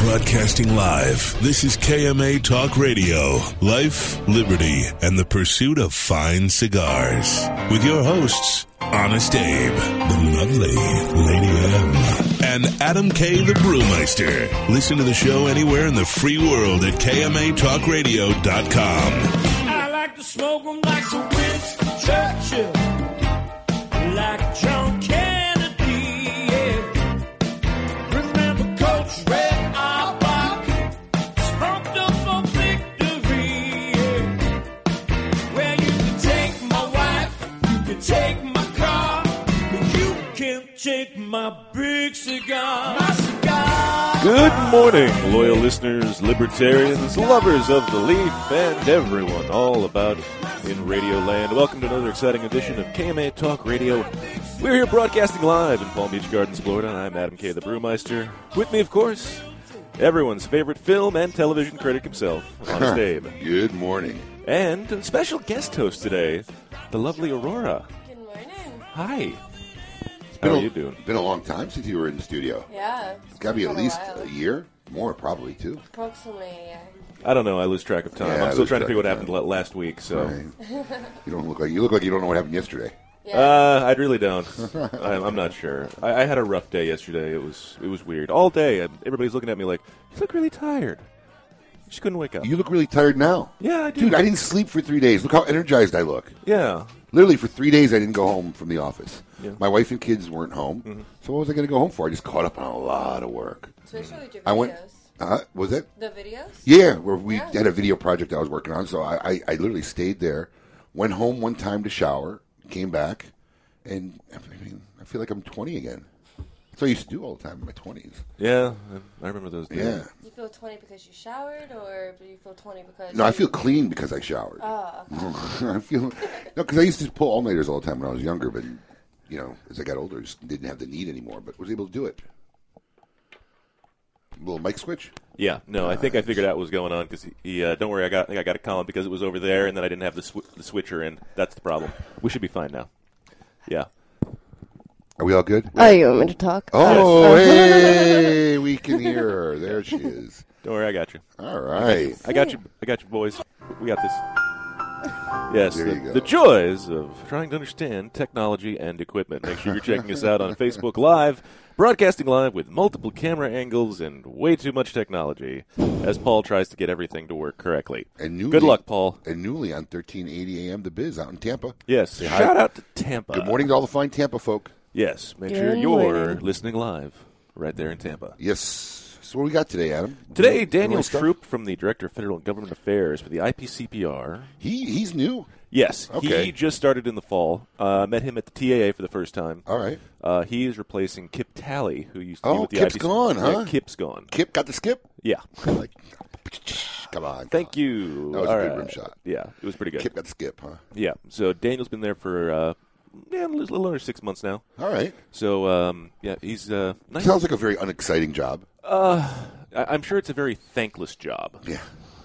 Broadcasting live, this is KMA Talk Radio. Life, liberty, and the pursuit of fine cigars. With your hosts, Honest Abe, the lovely Lady M, and Adam K. the Brewmeister. Listen to the show anywhere in the free world at KMATalkRadio.com. I like to smoke 'em like Sir Winston Churchill, like John take my big cigar. My cigar. Good morning, loyal listeners, libertarians, lovers of the leaf, and everyone all about in Radio Land. Welcome to another exciting edition of KMA Talk Radio. We're here broadcasting live in Palm Beach Gardens, Florida. I'm Adam K. the Brewmeister. With me, of course, everyone's favorite film and television critic himself, Honest Abe. Good morning. And a special guest host today, the lovely Aurora. Good morning. Hi. How Been are a- you doing? Been a long time since you were in the studio. Yeah. It's got to be at been a least a year, more probably too. Approximately, yeah. I don't know. I lose track of time. Yeah, I I'm still trying to track figure what of happened last week, so. Right. You don't look like you look like you don't know what happened yesterday. Yeah. Uh, I really don't. I, I'm not sure. I, I had a rough day yesterday. It was it was weird all day. Everybody's looking at me like you look really tired. Just couldn't wake up. You look really tired now. yeah, I do. Dude, I didn't sleep for three days. Look how energized I look. yeah, Literally for three days, I didn't go home from the office. Yeah. Mm-hmm. My wife and kids weren't home, so what was I going to go home for? I just caught up on a lot of work. Especially with your videos. I went. Uh, was it? the videos? Yeah, where we Yeah. had a video project I was working on, so I, I, I literally stayed there, went home one time to shower, came back, and I mean, I feel like I'm 20 again. That's what I used to do all the time in my 20s. yeah. I remember those days. Yeah. You feel 20 because you showered, or do you feel 20 because. No, I feel clean because I showered. Oh, I feel no, because I used to pull all nighters all the time when I was younger, but you know, as I got older, just didn't have the need anymore, but was able to do it. Little mic switch. Yeah, no, I think I figured out what was going on because he. he uh, don't worry, I got. I think I got a column because it was over there, and then I didn't have the, sw- the switcher in. That's the problem. We should be fine now. Yeah. Are we all good? oh, you want me to talk? Oh, hey, we can hear her. There she is. Don't worry, I got you. All right. I got you. I got you, boys. We got this. Yes, the, the joys of trying to understand technology and equipment. Make sure you're checking us out on Facebook Live, broadcasting live with multiple camera angles and way too much technology, as Paul tries to get everything to work correctly. And newly, Good luck, Paul. And newly on 1380 AM, The Biz out in Tampa. Yes, hi. shout out to Tampa. Good morning to all the fine Tampa folk. Yes, make Good sure you're morning. listening live right there in Tampa. Yes. So what we got today, Adam? Today, Daniel? Troop from the Director of Federal Government Affairs for the IPCPR He he's new. Yes, Okay. he just started in the fall. Uh, met him at the TAA for the first time. All right. Uh, he is replacing Kip Talley, who used to be Oh, with the Kip's IPC. gone, Yeah, huh? Kip's gone. Kip got the skip. Yeah. Like, come on. Thank come you. That was a All good right. rim shot. Yeah, it was pretty good. Kip got the skip, huh? Yeah. So Daniel's been there for uh, yeah, a little little under six months now. All right. So um, yeah, he's uh, nice. Sounds like a very unexciting job. I- I'm sure it's a very thankless job, Yeah.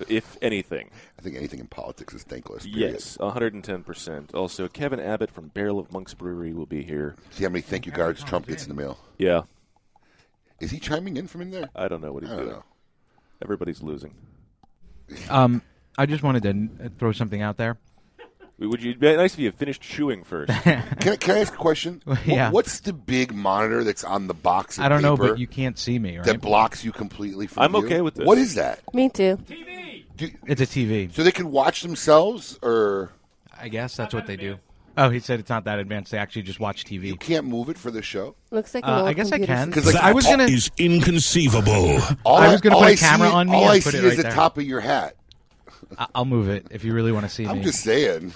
if anything. I think anything in politics is thankless. period. Yes, 110 percent. Also, Kevin Abbott from Barrel of Monks Brewery will be here. See how many thank you cards Trump gets in the mail. Yeah, Is he chiming in from in there? I don't know what he's I don't doing. know. Everybody's losing. Um, I just wanted to n- throw something out there. Would you? Be nice if you finished chewing first. Can, I- can I ask a question? Wh- Yeah. What's the big monitor that's on the box of I don't know, but you can't see me, that blocks you completely from I'm view? okay with this. What is that? Me too. Do, It's a TV. so they can watch themselves, or I guess that's what they do. Oh, he said it's not that advanced. They actually just watch TV. you can't move it for the show? Looks like Uh, I guess I can. system. 'Cause, like, I was gonna. Is inconceivable. All I was gonna put a I see camera is- on me All and I put see it is right the there. top of your hat. I- I'll move it if you really want to see I'm me. just saying.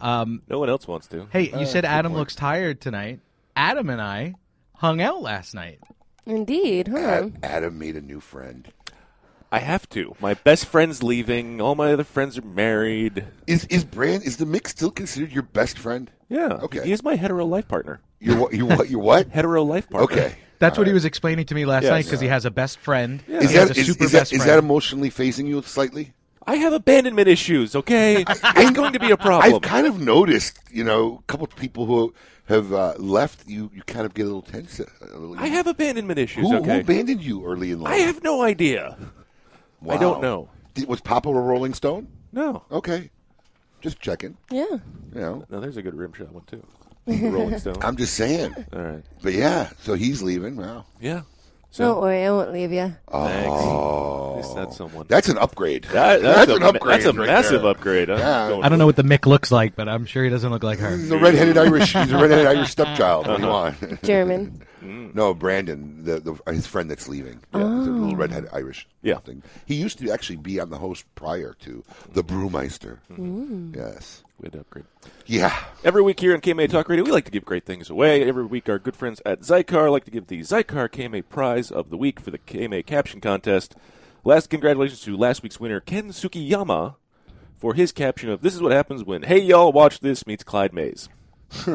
Um, no one else wants to. hey, you said Adam point. looks tired tonight. Adam and I hung out last night. Indeed, huh? Ad- Adam made a new friend. I have to. My best friend's leaving. All my other friends are married. Is is Brand is the mix still considered your best friend? Yeah. Okay. He is my hetero life partner. You're what? You're what? You're what? Hetero life partner. Okay. That's All what he was explaining to me last Yes. night because he has a best friend. Is he has that a is, super is that best is friend. that emotionally phasing you slightly? I have abandonment issues. Okay, it's going to be a problem. I've kind of noticed, you know, a couple of people who have uh, left. You, you kind of get a little tense. A little, I have abandonment issues. Who, okay, who abandoned you early in life? I have no idea. Wow. I don't know. Did, was Papa a Rolling Stone? No, Okay, just checking. Yeah. You know, no. There's a good rim shot one too. Rolling Stone. I'm just saying. All right. But yeah, so he's leaving. Wow, Yeah. Don't So worry, I won't leave you. thanks. Oh. At least that's someone. that's an upgrade. That- that's, a, an upgrade. That's a right massive there. upgrade. I'm Yeah. I don't know what the Mick looks like, but I'm sure he doesn't look like her. He's a redheaded Irish. He's a redheaded Irish stepchild. What do you Uh-huh. want? German. no, Brandon, the, the his friend that's leaving. Yeah, he's a little redhead Irish. Yeah. thing. He used to actually be on the host prior to the Brewmeister. Mm-hmm. Yes. We had to upgrade. Yeah. Every week here on KMA Talk Radio, we like to give great things away. Every week, our good friends at Xikar like to give the Xikar KMA Prize of the Week for the KMA Caption Contest. Last congratulations to last week's winner, Ken Sukiyama, for his caption of "This is what happens when Hey Y'all Watch This meets Clyde Mays."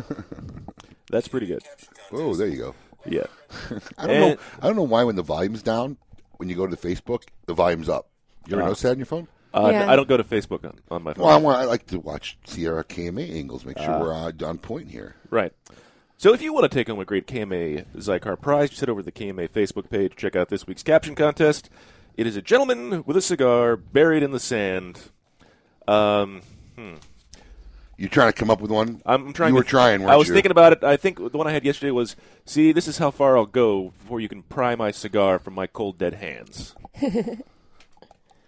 That's pretty good. Oh, there you go. Yeah. I don't know. I don't know why when the volume's down, when you go to the Facebook, the volume's up. You ever notice that on your phone? Uh, Yeah. I don't go to Facebook on, on my phone. Well, I, want, I like to watch Sierra KMA angles, make sure we're uh, on point here. Right. So if you want to take home a great KMA Xikar prize, just head over to the KMA Facebook page, check out this week's caption contest. It is a gentleman with a cigar buried in the sand. Um, You trying to come up with one? I'm trying. You were to- trying. Weren't I was you? thinking about it. I think the one I had yesterday was, "See, this is how far I'll go before you can pry my cigar from my cold dead hands."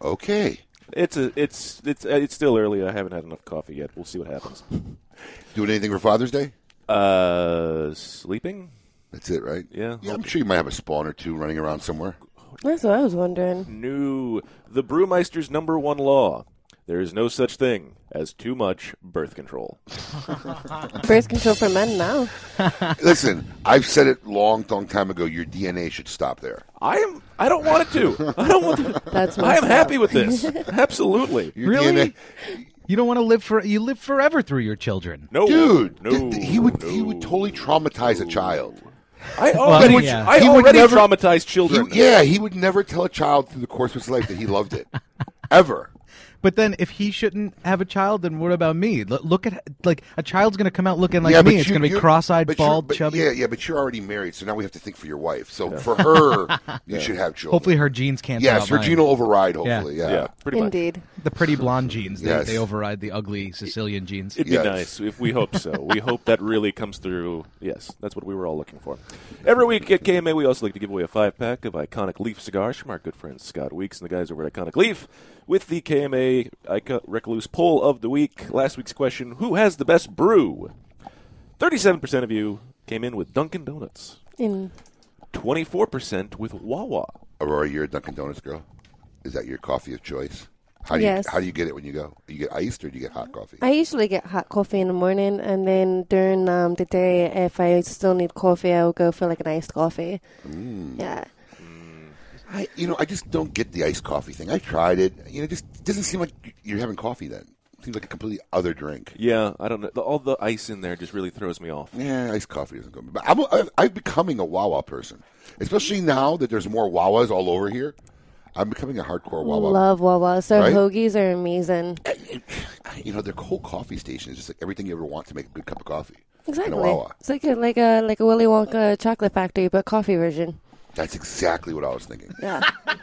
Okay. It's a, it's, it's, uh, it's still early. I haven't had enough coffee yet. We'll see what happens. Doing anything for Father's Day? Uh, sleeping? That's it, right? Yeah. Yeah, I'm sure you might have a spawn or two running around somewhere. That's what I was wondering. No. The Brewmeister's number one law: there is no such thing as too much birth control. Birth control for men now. Listen, I've said it long, long time ago. Your DNA should stop there. I am. I don't want it to. I don't want to. That's I am messed happy with this. Absolutely. Your Really? DNA, You don't want to live for you live forever through your children. No, dude. No, th- th- he would he would totally traumatize a child. I already, Well, yeah. I He would already never- traumatized He, children. yeah, he would never tell a child through the course of his life that he loved it, ever. But then, if he shouldn't have a child, then what about me? L- look at like a child's going to come out looking like yeah, me. It's going to be cross-eyed, but bald, but chubby. Yeah, yeah, but you're already married, so now we have to think for your wife. So for her, you should have children. Hopefully, her genes cancel yes, out her mine. gene will override. Hopefully, yeah. yeah, pretty much. Indeed. The pretty blonde genes. They, Yes. they override the ugly Sicilian genes. It'd Yes. be nice if we hope so. we hope that really comes through. Yes, that's what we were all looking for. Every week at KMA, we also like to give away a five pack of iconic Leaf cigars from our good friend Scott Weeks and the guys over at Iconic Leaf with the KMA Ica- Recluse poll of the week. Last week's question Who has the best brew? 37% of you came in with Dunkin' Donuts, In 24% with Wawa. Aurora, you're a Dunkin' Donuts girl. Is that your coffee of choice? How do Yes. you how do you get it when you go? You get iced or do you get hot coffee? I usually get hot coffee in the morning, and then during um, the day, if I still need coffee, I'll go for like an iced coffee. Mm. Yeah. I, you know, I just don't get the iced coffee thing. I tried it. You know, it just doesn't seem like you're having coffee then. It seems like a completely other drink. Yeah, I don't know. The, all the ice in there just really throws me off. Yeah, iced coffee doesn't go. But I'm, I've, I'm becoming a Wawa person, especially now that there's more Wawas all over here. I'm becoming a hardcore Wawa. Love Wawa. So Right? hoagies are amazing. You know, their whole coffee station is just like everything you ever want to make a good cup of coffee. In Exactly. a Wawa. It's like a like a like a Willy Wonka chocolate factory, but coffee version. That's exactly what I was thinking. Yeah.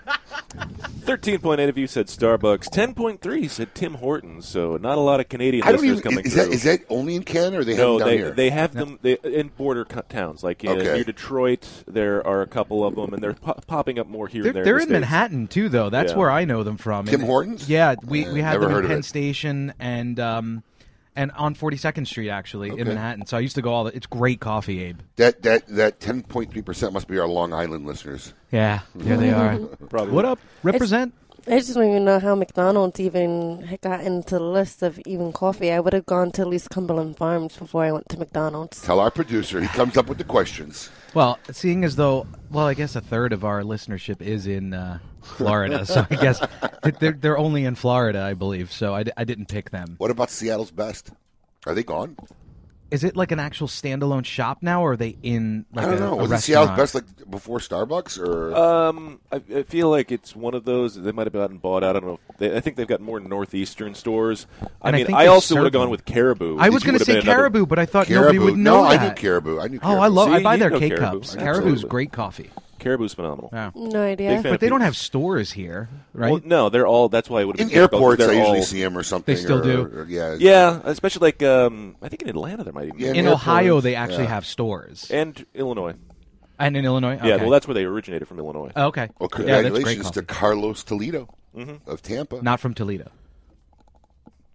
13.8 of you said Starbucks. 10.3 said Tim Hortons. So not a lot of Canadian I don't listeners even. coming Is through. that is that only in Canada or they have no, them down they here? they have them they, in border co- towns like in, Okay. near Detroit. There are a couple of them, and they're po- popping up more here They're, and there. they're in, in the States. Manhattan too, though. That's Yeah. where I know them from. Tim And- Hortons? Yeah, we Yeah, we had never them heard in Penn it. Station and um, and on 42nd Street actually Okay. in Manhattan. So I used to go all. The, it's great coffee, Abe. that that that ten point three percent must be our Long Island listeners. Yeah, there they are. Probably. What up? Represent. I just don't even know how McDonald's even got into the list of even coffee. I would have gone to at least Cumberland Farms before I went to McDonald's. Tell our producer he comes up with the questions. Well, seeing as though, well, I guess a third of our listenership is in uh, Florida, so I guess they're they're only in Florida, I believe. So I, d- I didn't pick them. What about Seattle's best? Are they gone? Is it like an actual standalone shop now, or are they in like I don't a, know. Was it restaurant? Seattle's best like before Starbucks or? Um, I, I feel like it's one of those they might have gotten bought out. I don't know. They, I think they've got more northeastern stores. I And mean, think I, also would have gone with Caribou. I was going to say Caribou, but I thought nobody would no, know I that. knew Caribou. I knew. Oh, I Caribou. love. I buy their know K cups. Absolutely. Caribou's great coffee. Caribou's phenomenal. Yeah. No idea. But they don't have stores here, right? Well, no, they're all. That's why it would In have been difficult, 'cause airports, I they're usually all- see them or something. They still or- do. or- yeah. Yeah, especially like um, I think in Atlanta there might even Yeah, be. in in Ohio, they actually yeah. have stores, and Illinois. and in Illinois. Yeah, well, that's where they originated from Illinois. Oh, okay. Well, yeah, congratulations to. Carlos Toledo Mm-hmm. of Tampa. Not from Toledo.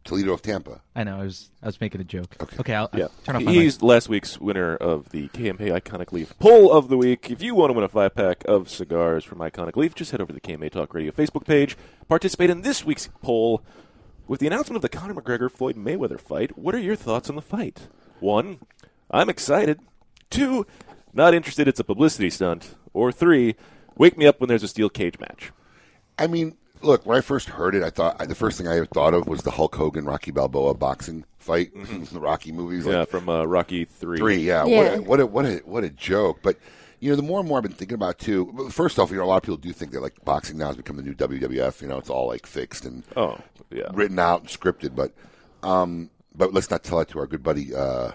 Toledo of Tampa. I know. I was I was making a joke. Okay. Okay, I'll, Yeah, I'll turn off my he's last week's winner of the KMA Iconic Leaf Poll of the Week. If you want to win a five pack of cigars from Iconic Leaf, just head over to the KMA Talk Radio Facebook page. Participate in this week's poll. With the announcement of the Conor McGregor Floyd Mayweather fight, what are your thoughts on the fight? One, I'm excited. Two, not interested. It's a publicity stunt. Or three, wake me up when there's a steel cage match. I mean, look, when I first heard it, I thought the first thing I thought of was the Hulk Hogan Rocky Balboa boxing fight, the Rocky movies. like Yeah, from uh, Rocky Three. three. Yeah, Yeah. What, a, what a what a what a joke. But you know, the more and more I've been thinking about it, too. First off, you know, a lot of people do think that like boxing now has become the new WWF. You know, it's all like fixed and Oh, yeah. written out and scripted. But um, but let's not tell that to our good buddy. Uh,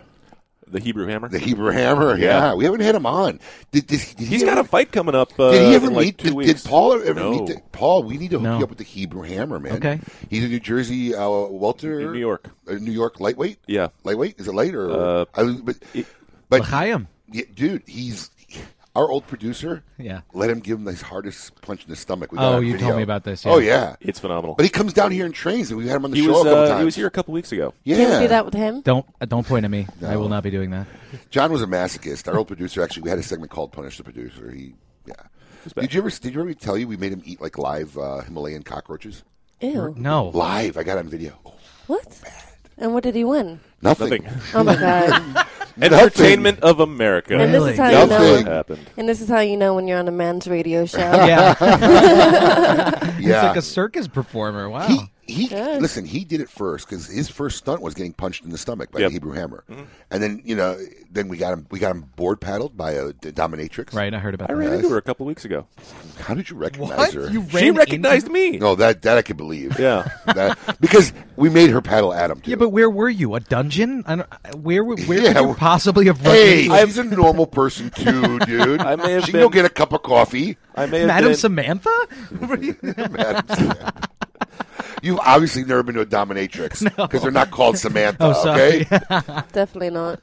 The Hebrew Hammer. the Hebrew Hammer, yeah. Yeah. we haven't had him on. Did, did, did He's he got ever, a fight coming up. Uh, Did he ever in like meet? two Did, weeks. did Paul ever No. meet? The, Paul, we need to hook No. you up with the Hebrew Hammer, man. Okay. he's a New Jersey uh, welter, In New York. uh, New York lightweight. Yeah. lightweight. Is it light or? Uh, I, but it- but L'chaim. yeah, dude, he's our old producer. Yeah. let him give him his hardest punch in the stomach. We got Oh, you video. told me about this, yeah. Oh yeah, It's phenomenal. but he comes down here and trains, and we had him on the he show was a couple uh, times. he was here a couple weeks ago. Yeah, Can you do that with him? Don't uh, don't point at me. I will not be doing that. John was a masochist. Our old producer, actually, we had a segment called "Punish the Producer." He, yeah. Did you ever? Did you ever tell you we made him eat like live uh, Himalayan cockroaches? Ew. No. Live. I got on video. What? And what did he win? Nothing. Nothing. Oh my god! Entertainment of America. and this is how Nothing. you What know. happened? And this is how you know when you're on a man's radio show. Yeah. Yeah. He's like a circus performer. Wow. he he Good. listen. He did it first because his first stunt was getting punched in the stomach by Yep. the Hebrew Hammer, mm-hmm. and then you know, then we got him. We got him board paddled by uh, a dominatrix. right, I heard about I that. ran into her a couple weeks ago. How did you recognize What? her? You ran She recognized into- me. no, that that I can believe. Yeah. That, because we made her paddle Adam. Too. Yeah, but where were you? A dungeon? I don't, where where Yeah, could you possibly have run Hey, into she's a normal person too, dude. I may have she can go get a cup of coffee. I may have Madam been. Samantha? Madam Samantha. You've obviously never been to a dominatrix because they're not called Samantha. Oh. Okay, Definitely not.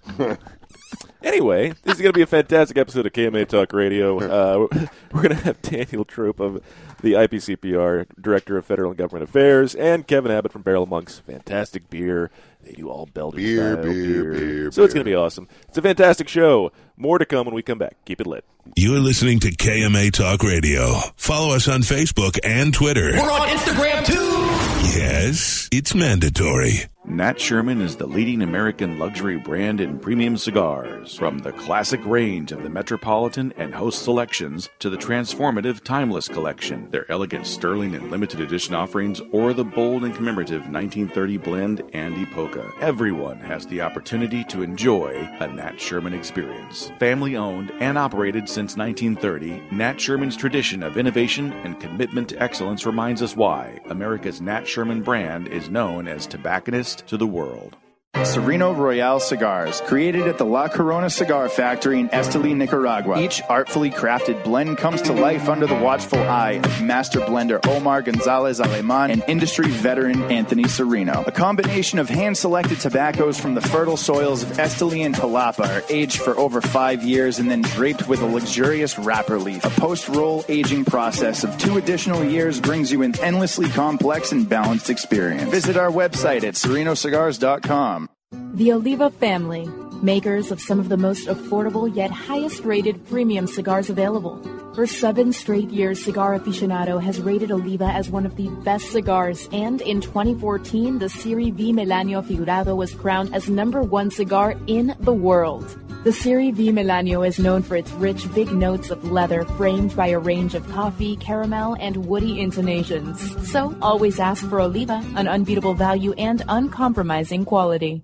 Anyway, this is going to be a fantastic episode of KMA Talk Radio. Uh, we're going to have Daniel Troop of the IPCPR, Director of Federal and Government Affairs, and Kevin Abbott from Barrel Monks. Fantastic beer. They do all Belgian Beer, style beer, beer, So it's going to be awesome. It's a fantastic show. More to come when we come back. Keep it lit. You're listening to KMA Talk Radio. Follow us on Facebook and Twitter. We're on Instagram too. Yes, it's mandatory. Nat Sherman is the leading American luxury brand in premium cigars. From the classic range of the Metropolitan and Host selections to the transformative Timeless collection, their elegant sterling and limited edition offerings, or the bold and commemorative 1930 blend and Epoca. Everyone has the opportunity to enjoy a Nat Sherman experience. Family owned and operated since 1930, Nat Sherman's tradition of innovation and commitment to excellence reminds us why America's Nat Sherman brand is known as tobacconist to the world. Sereno Royale cigars, created at the La Corona Cigar Factory in Esteli, Nicaragua. Each artfully crafted blend comes to life under the watchful eye of master blender Omar Gonzalez Aleman and industry veteran Anthony Sereno. A combination of hand-selected tobaccos from the fertile soils of Esteli and Jalapa are aged for over five years and then draped with a luxurious wrapper leaf. A post-roll aging process of two additional years brings you an endlessly complex and balanced experience. Visit our website at serenoscigars.com. The Oliva family, makers of some of the most affordable yet highest rated premium cigars available. For seven straight years, Cigar Aficionado has rated Oliva as one of the best cigars, and in 2014, the Serie V Melanio Figurado was crowned as number one cigar in the world. The Serie V Melanio is known for its rich, big notes of leather framed by a range of coffee, caramel, and woody intonations. So always ask for Oliva, an unbeatable value and uncompromising quality.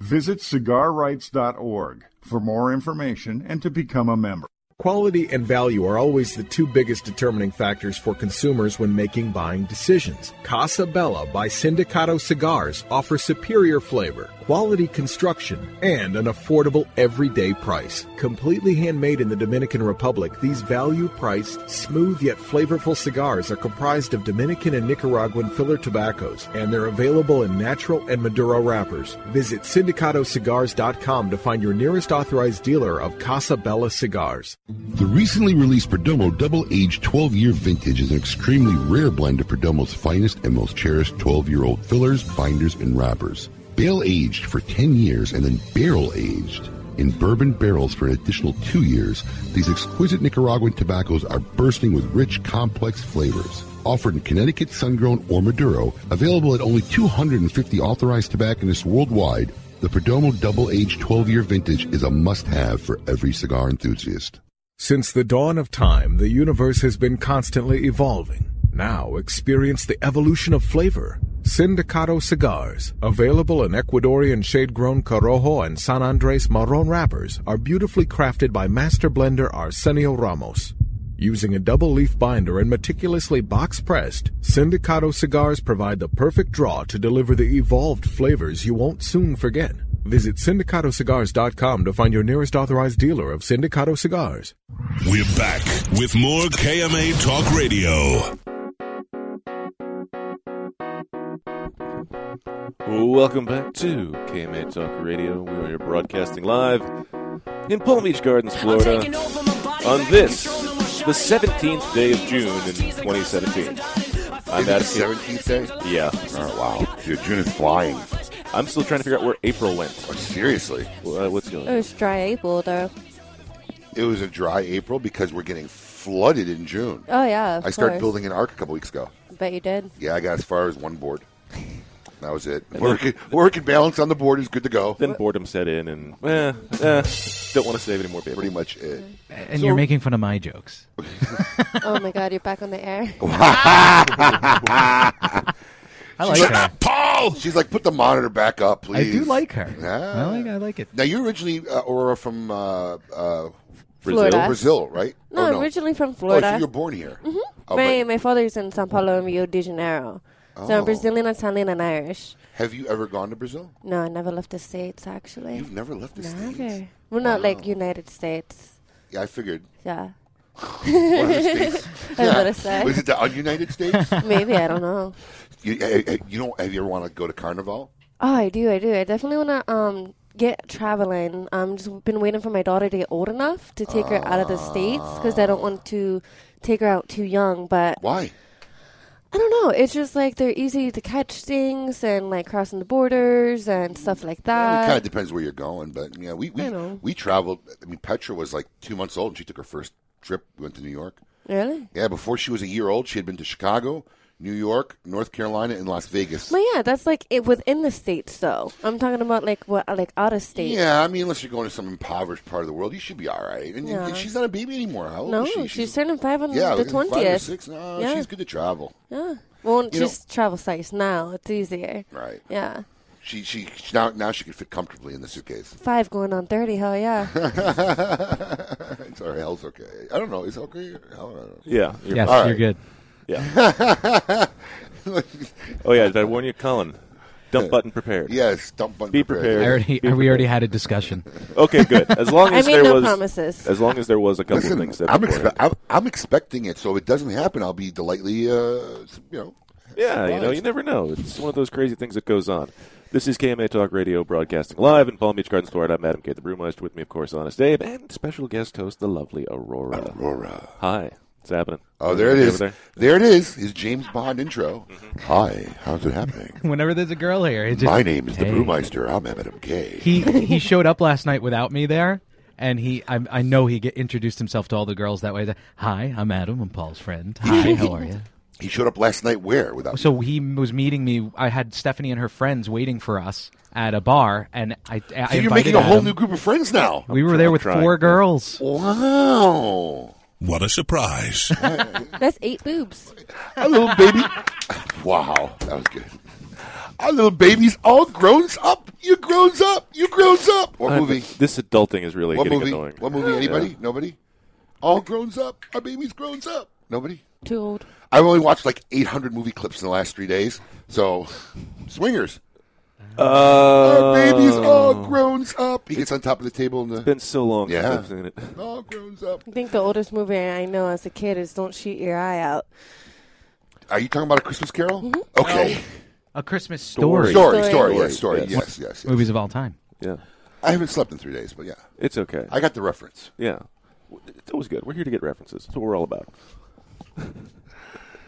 Visit cigarrights.org for more information and to become a member. Quality and value are always the two biggest determining factors for consumers when making buying decisions. Casa Bella by Sindicato Cigars offers superior flavor, quality construction, and an affordable everyday price. Completely handmade in the Dominican Republic, these value priced, smooth yet flavorful cigars are comprised of Dominican and Nicaraguan filler tobaccos, and they're available in natural and Maduro wrappers. Visit sindicatocigars.com to find your nearest authorized dealer of Casa Bella cigars. The recently released Perdomo Double Aged 12 Year Vintage is an extremely rare blend of Perdomo's finest and most cherished 12 year old fillers, binders, and wrappers. Bale aged for 10 years and then barrel aged. In bourbon barrels for an additional two years, these exquisite Nicaraguan tobaccos are bursting with rich, complex flavors. Offered in Connecticut, sun-grown, or Maduro, available at only 250 authorized tobacconists worldwide, the Perdomo Double Aged 12 Year Vintage is a must-have for every cigar enthusiast. Since the dawn of time, the universe has been constantly evolving. Now experience the evolution of flavor. Sindicato cigars, available in Ecuadorian shade-grown Corojo and San Andres Marron wrappers, are beautifully crafted by master blender Arsenio Ramos. Using a double leaf binder and meticulously box pressed, Sindicato cigars provide the perfect draw to deliver the evolved flavors you won't soon forget. Visit sindicatocigars.com to find your nearest authorized dealer of Sindicato cigars. We're back with more KMA Talk Radio. Welcome back to KMA Talk Radio. We are broadcasting live in Palm Beach Gardens, Florida, on this, the 17th day of June in 2017. I'm Is it 17th day? Yeah. Oh, wow. Dude, June is flying. I'm still trying to figure out where April went. seriously? Uh, what's going on? It on? was dry April though. It was a dry April because we're getting flooded in June. Oh yeah, of I started course. building an ark a couple weeks ago. Bet you did. Yeah, I got as far as one board. That was it. And Working, working balance on the board is good to go. Then boredom set in, and eh, eh, don't want to save any more paper. Pretty much it. And you're making fun of my jokes. oh my god, you're back on the air. I like She's her. Paul! She's like, put the monitor back up, please. I do like her. Yeah. I like, I like it. Now, you're originally, uh, Aurora, from uh, uh, Florida. Brazil, right? No, Or originally from Florida. Oh, so you were born here. Mm-hmm. Oh, my my father's in Sao Paulo and Rio de Janeiro. So Oh. I'm Brazilian, Italian, and Irish. Have you ever gone to Brazil? No, I never left the states. Actually, You've never left the States? never. States? Well, not like United States. Yeah, I figured. Yeah. One of the states. I was gonna say. Was it the United States? Maybe I don't know. You, eh, eh, you don't? Have you ever want to go to Carnival? Oh, I do. I do. I definitely want to um get traveling. I'm just been waiting for my daughter to get old enough to take her out of the states because I don't want to take her out too young. But why? I don't know. It's just like they're easy to catch things and like crossing the borders and stuff like that. it kind of depends where you're going, but yeah, we we, I know. we traveled. I mean, Petra was like two months old, and she took her first trip. We went to New York. Really? Yeah, before she was a year old, she had been to Chicago, New York, North Carolina, and Las Vegas. Well, yeah, that's like it within the states, though. I'm talking about like what, like out of state. Yeah, I mean, unless you're going to some impoverished part of the world, you should be all right. And, and she's not a baby anymore. How old No, is she? she's, turning five on yeah, the like twentieth. six. No, yeah. she's good to travel. Yeah. Well, You know- she's travel size now. It's easier. Right. Yeah. She she she- now now she can fit comfortably in the suitcase. Five going on thirty. Hell yeah. Sorry. Hell's okay. I don't know. Is it okay? Hell, I don't know. Yeah, you're Yes, you're good. Yeah. oh yeah, did I warn you, Colin? Dump button prepared. Yes, dump button Be prepared. prepared. I already, Be we already had a discussion. Okay, good. As long I as made there no was promises. as long as there was a couple Listen, of things that I'm, expe- I'm, I'm expecting it, so if it doesn't happen, I'll be delightfully, uh, you know. Yeah, you know, you never know. It's one of those crazy things that goes on. This is KMA Talk Radio broadcasting live in Palm Beach Gardens, Florida. I'm Adam K. the Brewmeister. With me, of course, Honest Dave, and special guest host, the lovely Aurora. Aurora. Hi. What's happening? Oh, there it is. There? There it is. His James Bond intro. Mm-hmm. Hi, how's it happening? Whenever there's a girl here, it just, My name is the Hey. Brewmeister. I'm Adam K. He he showed up last night without me there, and he I, I know he get, introduced himself to all the girls that way. Hi, I'm Adam. I'm Paul's friend. Hi, how are you? He showed up last night where without So he was meeting me. I had Stephanie and her friends waiting for us at a bar, and I, I So you're making a whole new group of friends now. We were there with trying, four girls. Wow. What a surprise. That's eight boobs. Our little baby. Wow, that was good. Our little baby's all grown up. You grown up. You grown up. What I- movie? This adulting is really What getting movie? annoying. What movie? Anybody? Nobody? All grown up. Our baby's grown up. Nobody? Too old. I've only watched like 800 movie clips in the last three days. So, Swingers. Uh, Our baby's all grown up. He gets on top of the table and the. It's been so long Yeah. since I've seen it. all grown up. I think the oldest movie I know as a kid is "Don't Shoot Your Eye Out." Are you talking about a Christmas Carol? Okay. A Christmas Story. story. Story, story, Story. yes, story, Yes. yes, yes, yes. Movies of all time. Yeah, I haven't slept in three days, but yeah, it's okay. I got the reference. Yeah, it's always good. We're here to get references. That's what we're all about.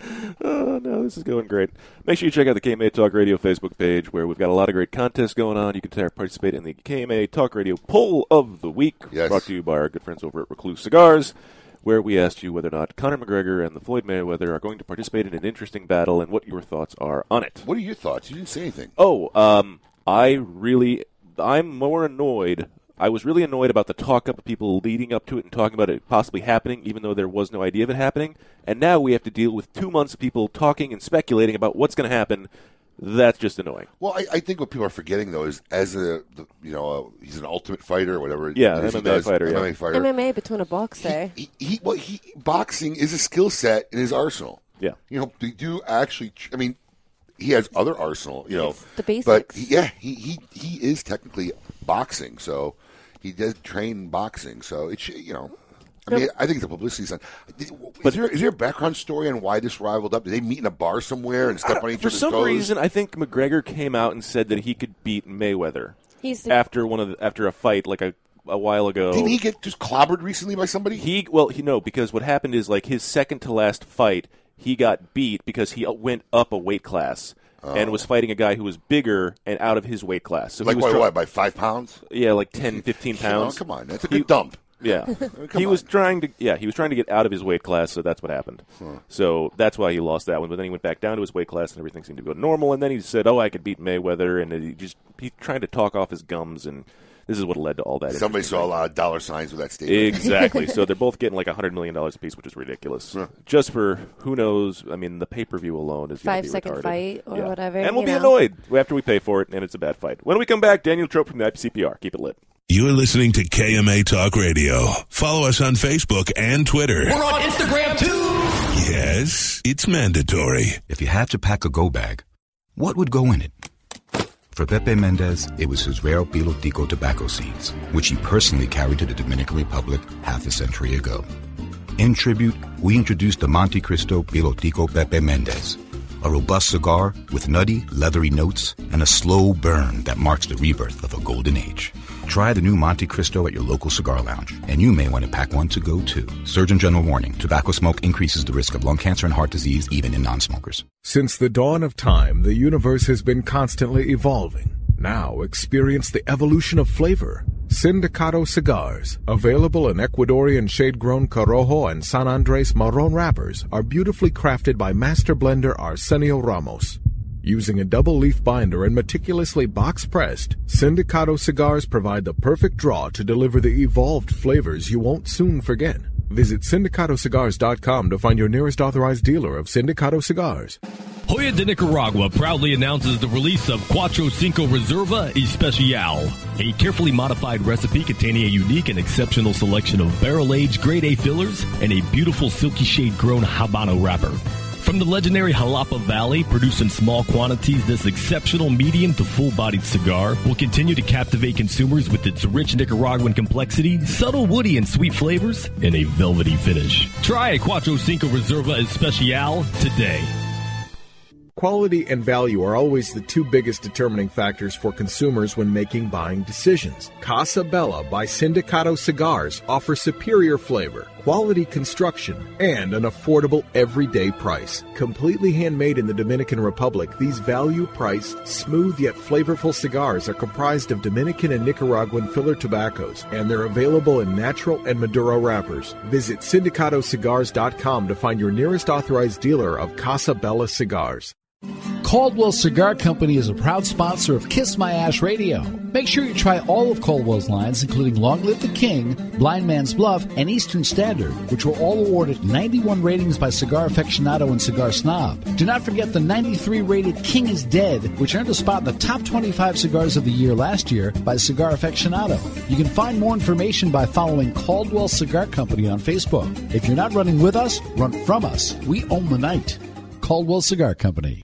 oh no, this is going great. Make sure you check out the KMA Talk Radio Facebook page, where we've got a lot of great contests going on. You can participate in the KMA Talk Radio Poll of the Week, Yes. brought to you by our good friends over at Recluse Cigars, where we asked you whether or not Conor McGregor and the Floyd Mayweather are going to participate in an interesting battle, and what your thoughts are on it. What are your thoughts? You didn't say anything. Oh, um, I really, I'm more annoyed. I was really annoyed about the talk up of people leading up to it and talking about it possibly happening, even though there was no idea of it happening. And now we have to deal with two months of people talking and speculating about what's going to happen. That's just annoying. Well, I, I think what people are forgetting though is as a the, you know a, he's an ultimate fighter or whatever. Yeah, is he MMA does, fighter, yeah. MMA fighter. MMA between a boxer. He, he, well, he boxing is a skill set in his arsenal. Yeah. You know, they do actually. I mean, he has other arsenal. You know, It's the basics. But he, yeah, he, he he is technically boxing, so he does train boxing. So it should, you know. I mean, I think it's a publicity stunt. Is there is there a background story on why this rivaled up? Did they meet in a bar somewhere and step on each For some toes? reason, I think McGregor came out and said that he could beat Mayweather He's the, after one of the, after a fight like a a while ago. Didn't he get just clobbered recently by somebody? He well, he no, because what happened is like his second to last fight, he got beat because he went up a weight class and was oh. fighting a guy who was bigger and out of his weight class. So Oh. like he was what, try- what, by five pounds? yeah, like 10, 15 Come on, pounds. come on, that's a He- dump. Yeah, he was trying to. Yeah, he was trying to get out of his weight class, so that's what happened. So that's why he lost that one. But then he went back down to his weight class, and everything seemed to go normal. And then he said, "Oh, I could beat Mayweather," and he just he trying to talk off his gums, and this is what led to all that. Somebody saw a lot of dollar signs with that statement. Exactly. so they're both getting like a hundred million dollars a piece, which is ridiculous. Just for who knows? I mean, the pay per view alone is gonna Five be second retarded. fight or Yeah. whatever, and we'll be know. annoyed after we pay for it, and it's a bad fight. When we come back, Daniel Trope from the IPCPR. Keep it lit. You're listening to KMA Talk Radio. Follow us on Facebook and Twitter. We're on Instagram too. Yes, it's mandatory. If you had to pack a go bag, what would go in it? For Pepe Mendez, it was his rare Pilotico tobacco seeds, which he personally carried to the Dominican Republic half a century ago. In tribute, we introduced the Monte Cristo Pilotico Pepe Mendez, a robust cigar with nutty, leathery notes and a slow burn that marks the rebirth of a golden age. Try the new Monte Cristo at your local cigar lounge, and you may want to pack one to go too. Surgeon General warning tobacco smoke increases the risk of lung cancer and heart disease even in non smokers. Since the dawn of time, the universe has been constantly evolving. Now experience the evolution of flavor. Sindicato cigars, available in Ecuadorian shade-grown Corojo and San Andres Marron wrappers, are beautifully crafted by master blender Arsenio Ramos. Using a double leaf binder and meticulously box pressed, Sindicato cigars provide the perfect draw to deliver the evolved flavors you won't soon forget. Visit sindicatocigars.com to find your nearest authorized dealer of Sindicato cigars. Joya de Nicaragua proudly announces the release of Cuatro Cinco Reserva Especial, a carefully modified recipe containing a unique and exceptional selection of barrel-aged grade A fillers and a beautiful silky shade grown Habano wrapper. From the legendary Jalapa Valley, produced in small quantities, this exceptional medium to full-bodied cigar will continue to captivate consumers with its rich Nicaraguan complexity, subtle woody and sweet flavors, and a velvety finish. Try a Cuatro Cinco Reserva Especial today. Quality and value are always the two biggest determining factors for consumers when making buying decisions. Casa Bella by Sindicato Cigars offers superior flavor, quality construction, and an affordable everyday price. Completely handmade in the Dominican Republic, these value priced, smooth yet flavorful cigars are comprised of Dominican and Nicaraguan filler tobaccos, and they're available in natural and Maduro wrappers. Visit sindicatocigars.com to find your nearest authorized dealer of Casa Bella cigars. Caldwell Cigar Company is a proud sponsor of Kiss My Ash Radio. Make sure you try all of Caldwell's lines, including Long Live the King, Blind Man's Bluff, and Eastern Standard, which were all awarded 91 ratings by Cigar Aficionado and Cigar Snob. Do not forget the 93 rated King is Dead, which earned a spot in the top 25 cigars of the year last year by Cigar Aficionado. You can find more information by following Caldwell Cigar Company on Facebook. If you're not running with us, run from us. We own the night. Caldwell Cigar Company.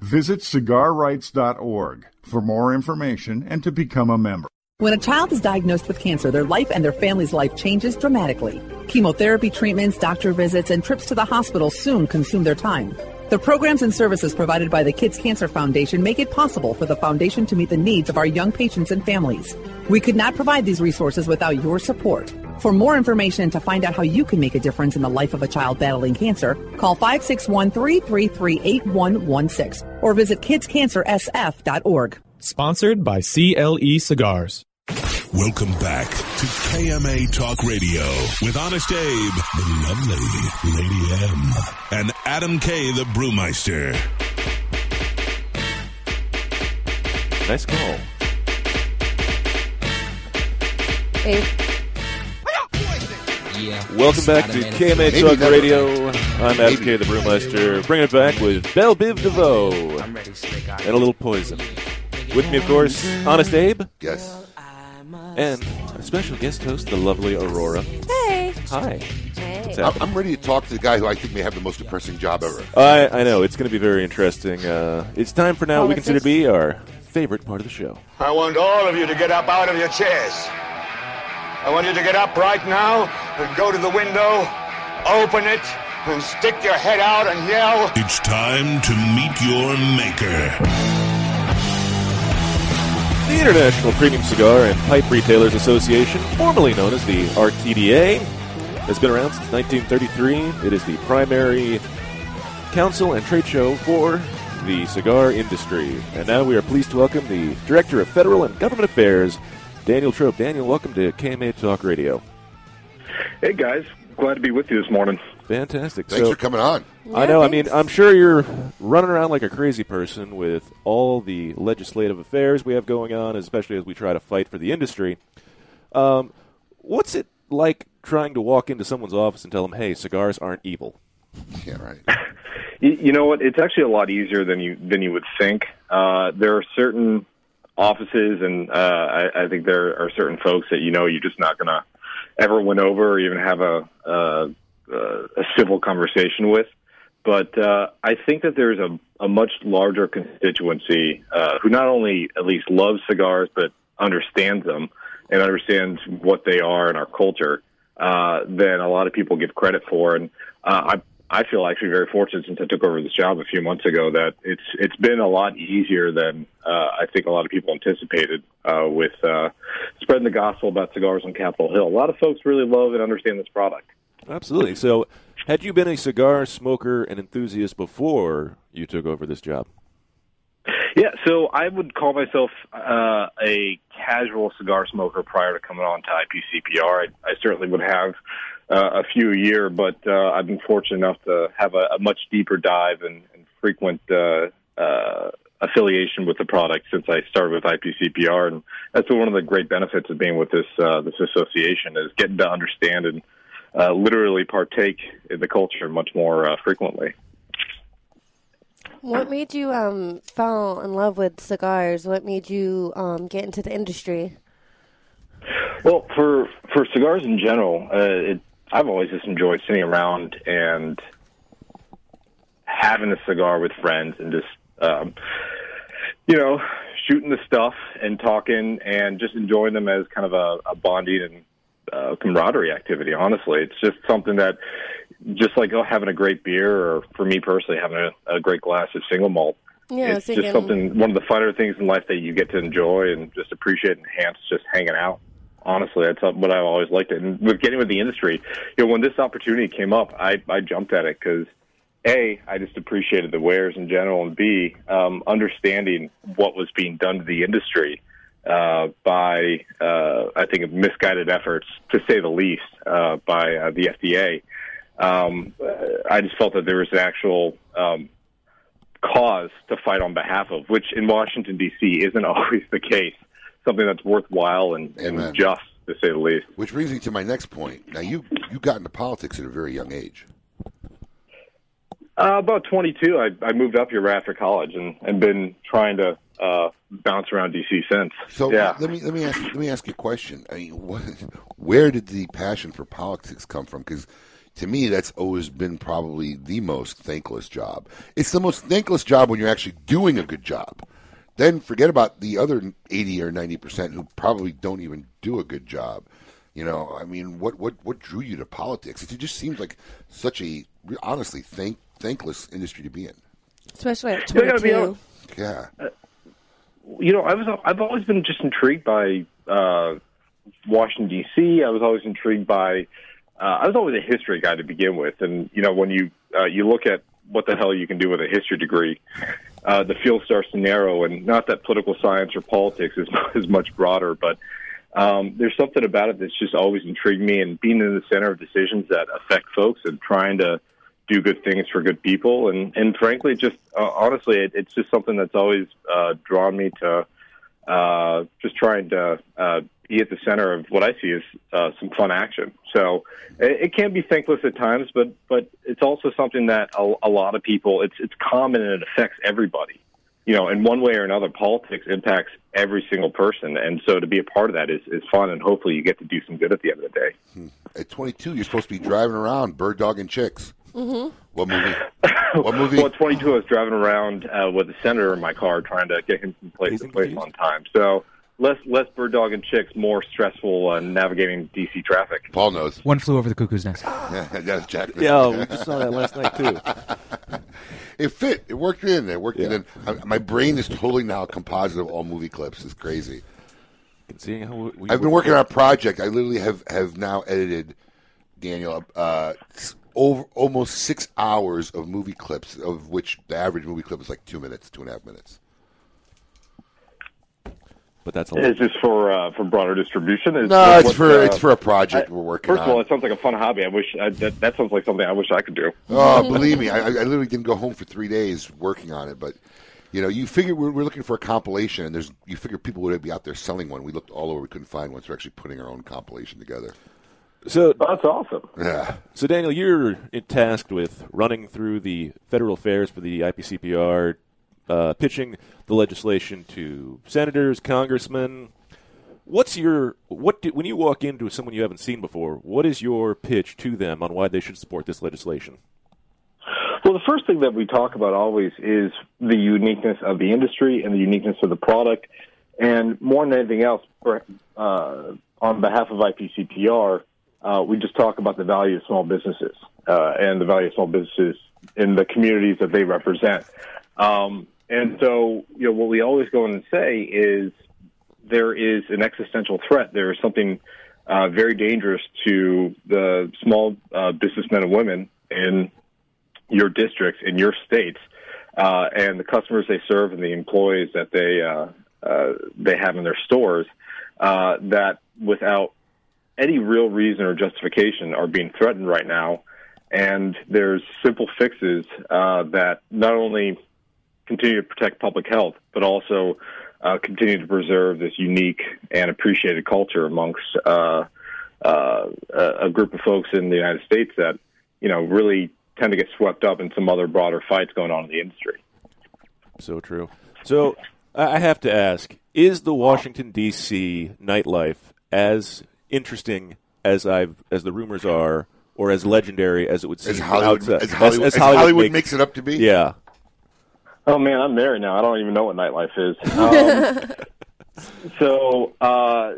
Visit cigarrights.org for more information and to become a member. When a child is diagnosed with cancer, their life and their family's life changes dramatically. Chemotherapy treatments, doctor visits, and trips to the hospital soon consume their time. The programs and services provided by the Kids Cancer Foundation make it possible for the foundation to meet the needs of our young patients and families. We could not provide these resources without your support. For more information and to find out how you can make a difference in the life of a child battling cancer, call 561-333-8116 or visit kidscancersf.org. Sponsored by CLE Cigars. Welcome back to KMA Talk Radio with Honest Abe, the lovely Lady M, and Adam K, the Brewmeister. Nice call. Abe. Welcome back to KMA Maybe Talk. Radio. I'm Adam K, the Brewmeister, bringing it back with Belle Biv DeVoe and a little poison. With me, of course, Honest Abe. Yes. And a special guest host, the lovely Aurora. Hey. Hi. Hey. I'm. I'm ready to talk to the guy who I think may have the most depressing job ever. I, I know, it's going to be very interesting. Uh, it's time for now what we consider to be our favorite part of the show. I want all of you to get up out of your chairs. I want you to get up right now and go to the window, open it, and stick your head out and yell. It's time to meet your maker. The International Premium Cigar and Pipe Retailers Association, formerly known as the RTDA, has been around since 1933. It is the primary council and trade show for the cigar industry. And now we are pleased to welcome the Director of Federal and Government Affairs, Daniel Trope. Daniel, welcome to KMA Talk Radio. Hey guys, glad to be with you this morning. Fantastic. Thanks So- for coming on. I know. I mean, I'm sure you're running around like a crazy person with all the legislative affairs we have going on, especially as we try to fight for the industry. Um, what's it like trying to walk into someone's office and tell them, "Hey, cigars aren't evil"? Yeah, right. You, you know what? It's actually a lot easier than you than you would think. Uh, there are certain offices, and uh, I, I think there are certain folks that you know you're just not going to ever win over or even have a a, a civil conversation with. But uh, I think that there's a, a much larger constituency uh, who not only at least loves cigars but understands them and understands what they are in our culture uh, than a lot of people give credit for. And uh, I I feel actually very fortunate since I took over this job a few months ago that it's it's been a lot easier than uh, I think a lot of people anticipated uh, with uh, spreading the gospel about cigars on Capitol Hill. A lot of folks really love and understand this product. Absolutely. So, had you been a cigar smoker and enthusiast before you took over this job? Yeah, so I would call myself uh, a casual cigar smoker prior to coming on to IPCPR. I, I certainly would have uh, a few a year, but uh, I've been fortunate enough to have a, a much deeper dive and, and frequent uh, uh, affiliation with the product since I started with IPCPR, and that's one of the great benefits of being with this uh, this association is getting to understand and uh, literally partake in the culture much more uh, frequently. What made you um fall in love with cigars? What made you um get into the industry? Well, for for cigars in general, uh, it, I've always just enjoyed sitting around and having a cigar with friends and just um, you know shooting the stuff and talking and just enjoying them as kind of a, a bonding and uh, camaraderie activity. Honestly, it's just something that just like oh, having a great beer, or for me personally, having a, a great glass of single malt. Yeah, it's just something one of the finer things in life that you get to enjoy and just appreciate and enhance just hanging out. Honestly, that's what I've always liked it. And with getting with the industry, you know, when this opportunity came up, I I jumped at it because a I just appreciated the wares in general, and b um, understanding what was being done to the industry uh, by uh, I think misguided efforts, to say the least, uh, by uh, the FDA. Um, I just felt that there was an actual um, cause to fight on behalf of, which in Washington D.C. isn't always the case. Something that's worthwhile and, and just, to say the least. Which brings me to my next point. Now, you you got into politics at a very young age. Uh, about 22, I, I moved up here right after college and, and been trying to uh, bounce around DC since. So yeah. let me let me ask let me ask you a question. I mean, what, where did the passion for politics come from? Because to me, that's always been probably the most thankless job. It's the most thankless job when you're actually doing a good job. Then forget about the other eighty or ninety percent who probably don't even do a good job. You know, I mean, what what what drew you to politics? It just seems like such a honestly thank, thankless industry to be in. Especially at Yeah, I gotta be 22. honest. Yeah. you know, I was I've always been just intrigued by uh, Washington D.C. I was always intrigued by. Uh, I was always a history guy to begin with, and you know, when you uh, you look at what the hell you can do with a history degree, uh, the field starts to narrow. And not that political science or politics is is much broader, but um, there's something about it that's just always intrigued me. And being in the center of decisions that affect folks and trying to do good things for good people, and and frankly, just uh, honestly, it, it's just something that's always uh, drawn me to uh, just trying to uh, be at the center of what I see as uh, some fun action. So it, it can be thankless at times, but but it's also something that a, a lot of people it's it's common and it affects everybody. You know, in one way or another, politics impacts every single person, and so to be a part of that is is fun, and hopefully you get to do some good at the end of the day. At 22, you're supposed to be driving around, bird dogging chicks. Mm-hmm. What movie? what movie? Well, at 22, I was driving around uh, with the senator in my car, trying to get him from place to place on time. So less less bird dog and chicks, more stressful uh, navigating DC traffic. Paul knows. One flew over the cuckoo's nest. Yeah, that's Jack. Yeah, we just saw that last night, too. it fit. It worked in. It worked in. I, my brain is totally now a composite of all movie clips. It's crazy. Can see how we, we I've been working on a project. I literally have, have now edited, Daniel, uh, over almost six hours of movie clips, of which the average movie clip is like two minutes, two and a half minutes. But that's a Is this for uh, for broader distribution? Is, No, it's for- uh, it's for a project I- we're working First on. of all, it sounds like a fun hobby. I wish I, that that sounds like something I wish I could do. Oh, believe me, I, I I literally didn't go home for three days working on it. But you know, you figure we're, we're looking for a compilation, and there's you figure people would be out there selling one. We looked all over, we couldn't find one, so we're actually putting our own compilation together. So that's awesome. Yeah. So Daniel, you're tasked with running through the federal affairs for the IPCPR, uh, pitching the legislation to senators, congressmen. What's your what do, when you walk into someone you haven't seen before? What is your pitch to them on why they should support this legislation? Well, the first thing that we talk about always is the uniqueness of the industry and the uniqueness of the product. And more than anything else, uh, on behalf of IPCPR, uh, we just talk about the value of small businesses. uh, and the value of small businesses in the communities that they represent. Um, and so, you know, what we always go in and say is there is an existential threat. There is something uh, very dangerous to the small uh, businessmen and women in your districts, in your states, uh, and the customers they serve and the employees that they uh, uh, they have in their stores. Uh, that without any real reason or justification are being threatened right now. And there's simple fixes uh, that not only continue to protect public health, but also uh, continue to preserve this unique and appreciated culture amongst uh, uh, a group of folks in the United States that, you know, really tend to get swept up in some other broader fights going on in the industry. So true. So I have to ask: Is the Washington D.C. nightlife as interesting as I've as the rumors are, or as legendary as it would seem As Hollywood- outside- as Hollywood- as Hollywood makes it up to be? Yeah. Oh man, I'm married now. I don't even know what nightlife is. Um, so uh,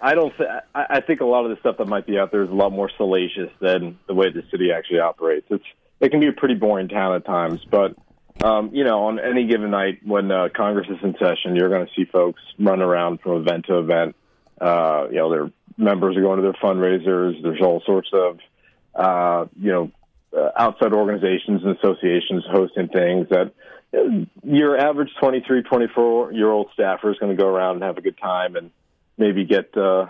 I don't. Th- I, I think a lot of the stuff that might be out there is a lot more salacious than the way the city actually operates. It's it can be a pretty boring town at times, but um, you know, on any given night when uh, Congress is in session, you're going to see folks run around from event to event. Uh, you know, their members are going to their fundraisers. There's all sorts of uh, you know uh, outside organizations and associations hosting things that your average 23, 24 year old staffer is going to go around and have a good time and maybe get uh,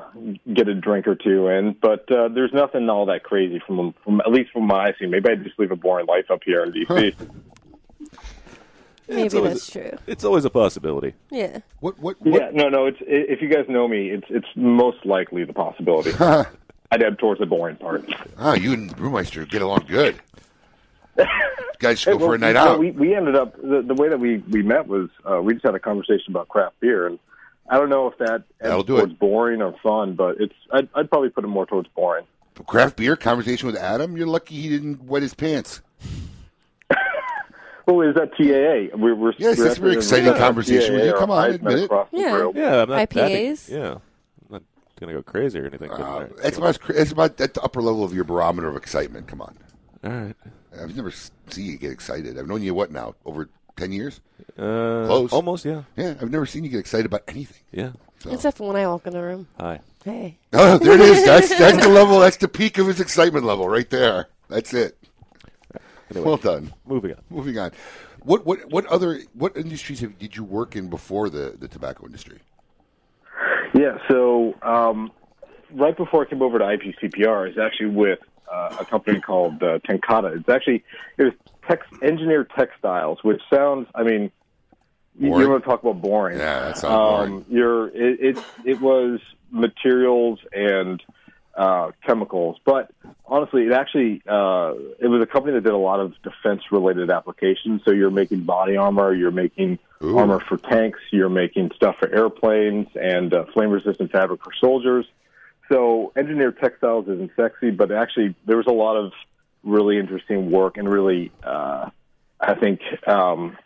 get a drink or two in. But uh, there's nothing all that crazy from from at least from my scene. Maybe I just live a boring life up here in DC. Maybe It's always- that's true. It's always a possibility. Yeah. What? What? Yeah, no, no. It's i if you guys know me, it's it's most likely the possibility. I'd head towards the boring part. Ah, you and Brewmeister get along good. Guys should Hey, go for a night you know, out. We, we ended up the, the way that we we met was uh, we just had a conversation about craft beer, and I don't know if that That'll ends do it. boring or fun, but it's I'd, I'd probably put it more towards boring. Craft beer conversation with Adam. You're lucky he didn't wet his pants. Well, is that TAA? We were Yes, we're that's a very exciting conversation with you. Come on, Heisman admit it. Yeah. Yeah, I'm not. I think- IPAs? yeah, I'm not gonna go crazy or anything. but, Uh, that's about that's about at the upper level of your barometer of excitement. Come on. All right. I've never seen you get excited. I've known you what now over ten years. Uh, Close. almost, yeah. Yeah, I've never seen you get excited about anything. Yeah. So. Except for when I walk in the room. Hi. Hey. Oh, there it is. That's that's the level. That's the peak of his excitement level right there. That's it. Anyway, well done. Moving on. Moving on. What what what other what industries have, did you work in before the the tobacco industry? Yeah, so um, right before I came over to IPCPR, is actually with uh, a company called uh, TenCate. It's actually it was tex- engineered textiles, which sounds, I mean, you, Boring. you want to talk about boring? Yeah, that sounds um, You're it, it it was materials and uh, chemicals, but honestly, it actually uh, it was a company that did a lot of defense related applications. So you're making body armor, you're making Ooh. armor for tanks, you're making stuff for airplanes, and uh, flame resistant fabric for soldiers. So engineered textiles isn't sexy, but actually there was a lot of really interesting work and really, uh, I think, um,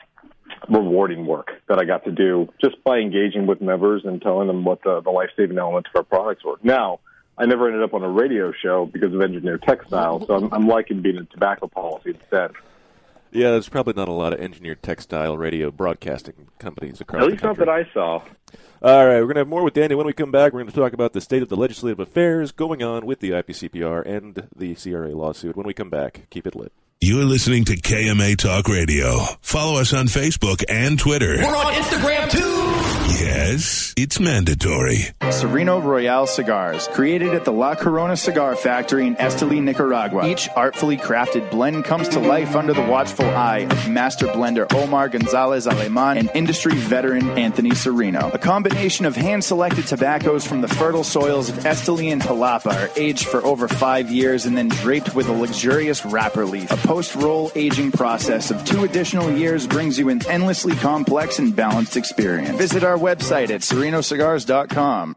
rewarding work that I got to do just by engaging with members and telling them what the, the life saving elements of our products were. Now, I never ended up on a radio show because of engineered textiles, so I'm, I'm liking being in tobacco policy instead. Yeah, there's probably not a lot of engineered textile radio broadcasting companies across At the least not that I saw. All right, we're going to have more with Danny when we come back. We're going to talk about the state of the legislative affairs going on with the IPCPR and the CRA lawsuit. When we come back, keep it lit. You're listening to KMA Talk Radio. Follow us on Facebook and Twitter. We're on Instagram too. Yes, it's mandatory. Sereno Royale cigars, created at the La Corona Cigar Factory in Esteli, Nicaragua. Each artfully crafted blend comes to life under the watchful eye of master blender Omar Gonzalez Aleman and industry veteran Anthony Sereno. A combination of hand-selected tobaccos from the fertile soils of Esteli and Jalapa are aged for over five years and then draped with a luxurious wrapper leaf. A post-roll aging process of two additional years brings you an endlessly complex and balanced experience. Visit our website at serenocigars.com.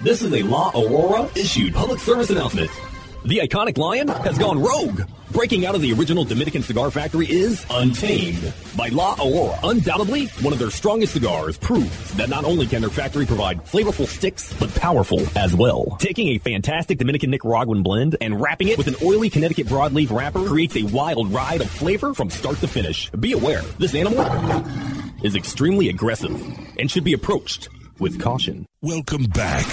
This is a La Aurora issued public service announcement. The iconic lion has gone rogue. Breaking out of the original Dominican cigar factory is Untamed by La Aurora. Undoubtedly, one of their strongest cigars proves that not only can their factory provide flavorful sticks, but powerful as well. Taking a fantastic Dominican Nicaraguan blend and wrapping it with an oily Connecticut broadleaf wrapper creates a wild ride of flavor from start to finish. Be aware, this animal is extremely aggressive and should be approached with caution. Welcome back.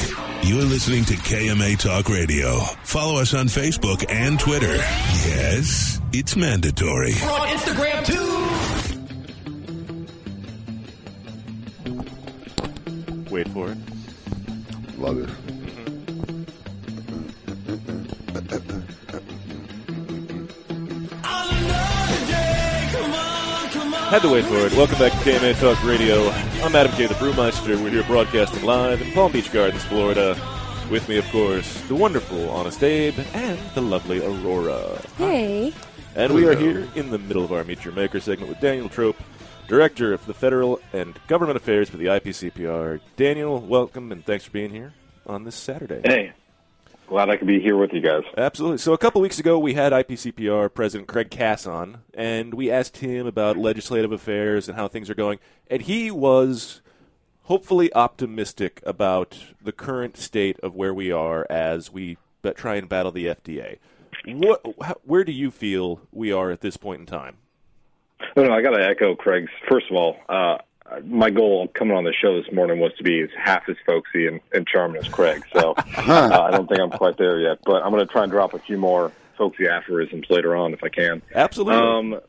You're listening to KMA Talk Radio. Follow us on Facebook and Twitter. Yes, it's mandatory. We're on Instagram too. Wait for it. Love it. Had to wait for it. Welcome back to KMA Talk Radio. I'm Adam K. the Brewmeister. We're here broadcasting live in Palm Beach Gardens, Florida. With me, of course, the wonderful Honest Abe and the lovely Aurora. Hey. And we are here in the middle of our Meet Your Maker segment with Daniel Trope, Director of the Federal and Government Affairs for the IPCPR. Daniel, welcome and thanks for being here on this Saturday. Hey, glad I could be here with you guys. Absolutely. So a couple weeks ago, we had IPCPR President Craig Cass on, and we asked him about legislative affairs and how things are going, and he was hopefully optimistic about the current state of where we are as we try and battle the FDA. What, where do you feel we are at this point in time? No, no, I got to echo Craig's. First of all, uh, my goal coming on the show this morning was to be as half as folksy and, and charming as Craig. So uh, I don't think I'm quite there yet, but I'm going to try and drop a few more folksy aphorisms later on if I can. Absolutely. Um,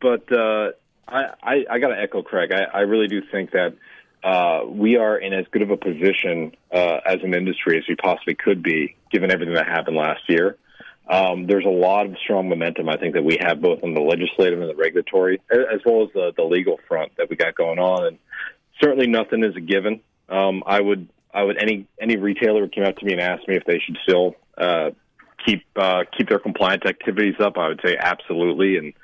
but uh, I, I, I got to echo Craig. I, I really do think that uh, we are in as good of a position uh, as an industry as we possibly could be, given everything that happened last year. Um, there's a lot of strong momentum, I think, that we have both on the legislative and the regulatory, as well as the, the legal front that we got going on. And certainly, nothing is a given. Um, I would, I would any any retailer who came out to me and asked me if they should still uh, keep uh, keep their compliance activities up. I would say absolutely, and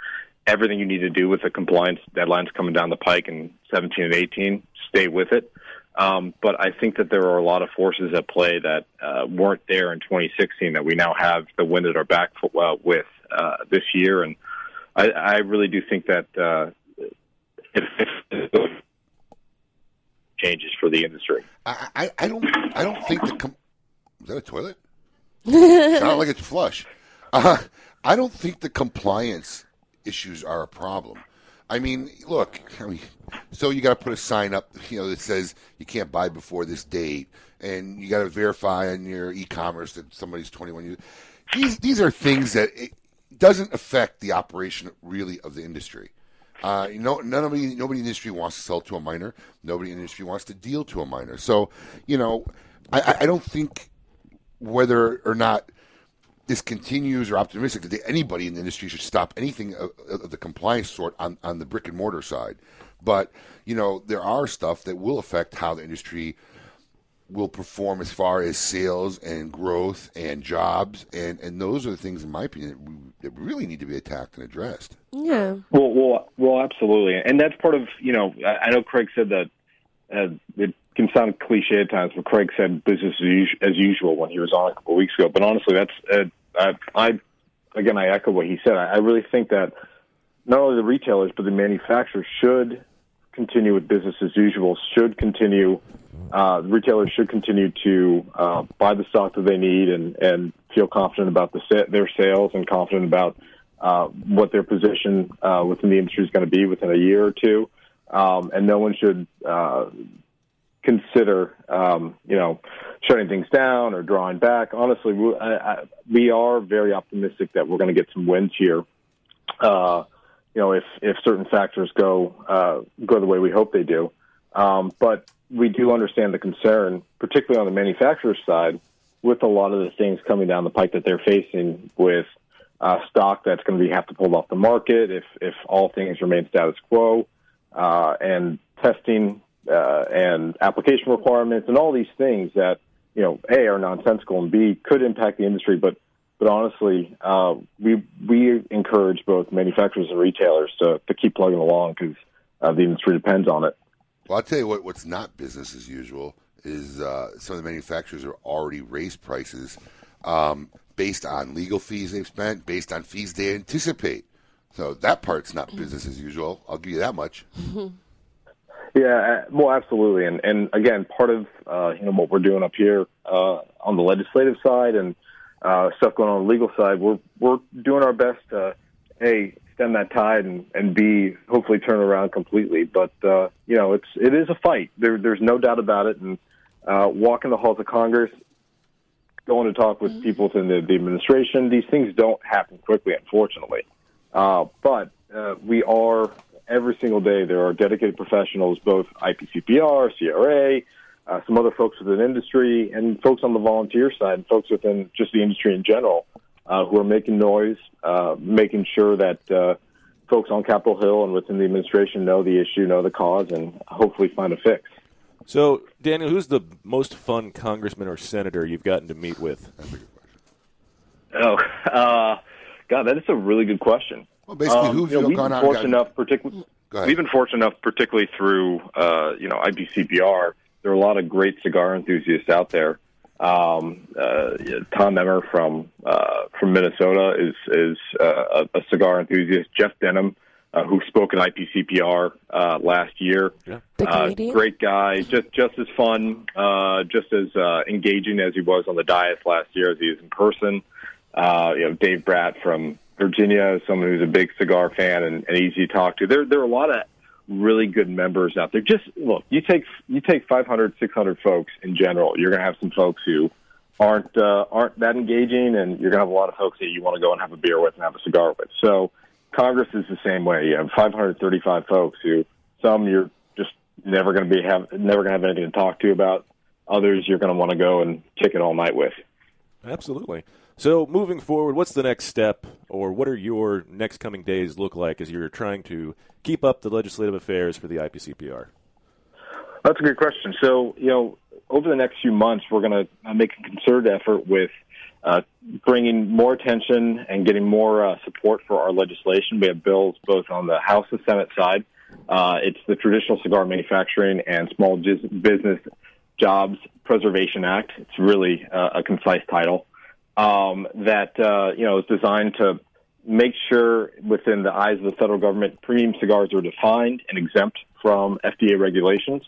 everything you need to do with the compliance deadlines coming down the pike in 17 and 18, stay with it. Um, but I think that there are a lot of forces at play that uh, weren't there in 2016 that we now have the wind at our back for, uh, with uh, this year, and I, I really do think that uh, changes for the industry. I, I, I don't I don't think the com- is that a toilet? Sound like it's flush. Uh, I don't think the compliance issues are a problem. I mean, look, I mean, so you got to put a sign up, you know, that says you can't buy before this date, and you got to verify on your e-commerce that somebody's 21 years. These these are things that it doesn't affect the operation really of the industry. Uh, you know, nobody nobody in the industry wants to sell to a minor. Nobody in the industry wants to deal to a minor. So, you know, I, I don't think whether or not this continues or optimistic that anybody in the industry should stop anything of, of the compliance sort on, on the brick and mortar side. But, you know, there are stuff that will affect how the industry will perform as far as sales and growth and jobs. And, and those are the things, in my opinion, that, we, that really need to be attacked and addressed. Yeah. Well, well, well, absolutely, and that's part of you know. I I know Craig said that uh, it can sound cliche at times, but Craig said business as, us- as usual when he was on a couple of weeks ago. But honestly, that's uh, I, I again I echo what he said. I, I really think that not only the retailers but the manufacturers should continue with business as usual. Should continue. Uh, retailers should continue to uh, buy the stock that they need and, and feel confident about the their sales and confident about uh, what their position uh, within the industry is going to be within a year or two. Um, and no one should uh, consider, um, you know, shutting things down or drawing back. Honestly, we, I, I, we are very optimistic that we're going to get some wins here. Uh, you know, if if certain factors go uh, go the way we hope they do, um, but we do understand the concern, particularly on the manufacturer side, with a lot of the things coming down the pike that they're facing with uh, stock that's going to be have to pull off the market if if all things remain status quo, uh, and testing uh, and application requirements and all these things that you know a are nonsensical and b could impact the industry, but but honestly, uh, we we encourage both manufacturers and retailers to to keep plugging along because uh, the industry depends on it. Well, I'll tell you what. What's not business as usual is uh, some of the manufacturers are already raised prices um, based on legal fees they've spent, based on fees they anticipate. So that part's not business as usual. I'll give you that much. Yeah, uh, well, absolutely, and and again, part of uh, you know what we're doing up here uh, on the legislative side and uh, stuff going on the legal side, we're we're doing our best to a stem that tide and and b hopefully turn around completely. But uh, you know, it's it is a fight. There, there's no doubt about it. And uh, walking the halls of Congress, going to talk with people within the, the administration, these things don't happen quickly, unfortunately. Uh, but uh, we are every single day. There are dedicated professionals, both IPCPR, CRA, uh, some other folks within industry, and folks on the volunteer side, and folks within just the industry in general, uh, who are making noise, uh, making sure that uh, folks on Capitol Hill and within the administration know the issue, know the cause, and hopefully find a fix. So, Daniel, who's the most fun congressman or senator you've gotten to meet with? Oh, uh, God, that is a really good question. Well, basically, Um, who've you know, we've gone been out fortunate gotten- enough, particularly. We've been fortunate enough, particularly through uh, you know IPCPR. There are a lot of great cigar enthusiasts out there. Um, uh, yeah, Tom Emmer from uh, from Minnesota is is uh, a, a cigar enthusiast. Jeff Denham, uh, who spoke at IPCPR uh, last year, The uh, great guy, just just as fun, uh, just as uh, engaging as he was on the diet last year as he is in person. Uh, you know, Dave Brat from Virginia is someone who's a big cigar fan and, and easy to talk to. There, there are a lot of really good members out there. Just look, you take you take 500, 600 folks in general. You're going to have some folks who aren't uh, aren't that engaging, and you're going to have a lot of folks that you want to go and have a beer with and have a cigar with. So Congress is the same way. You have 535 folks who some you're just never going to be have never going to have anything to talk to about. Others you're going to want to go and kick it all night with. Absolutely. So, moving forward, what's the next step, or what are your next coming days look like as you're trying to keep up the legislative affairs for the IPCPR? That's a good question. So, you know, over the next few months, we're going to make a concerted effort with uh, bringing more attention and getting more uh, support for our legislation. We have bills both on the House and Senate side. Uh, it's the Traditional Cigar Manufacturing and Small Business Jobs Preservation Act. It's really uh, a concise title um, that uh, you know is designed to make sure within the eyes of the federal government, premium cigars are defined and exempt from FDA regulations.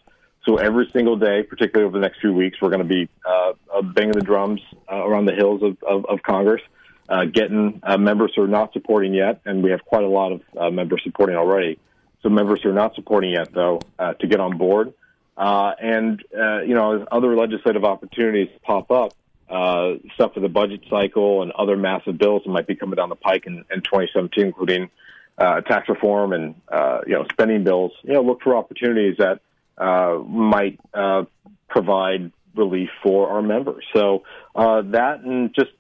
So every single day, particularly over the next few weeks, we're going to be uh, uh, banging the drums uh, around the hills of, of, of Congress, uh, getting uh, members who are not supporting yet, and we have quite a lot of uh, members supporting already. So members who are not supporting yet, though, to get on board. Uh, and uh, you know, as other legislative opportunities pop up, uh, stuff for the budget cycle and other massive bills that might be coming down the pike in, in 2017, including uh, tax reform and uh, you know spending bills. You know, look for opportunities that uh, might uh, provide relief for our members. So uh, that and just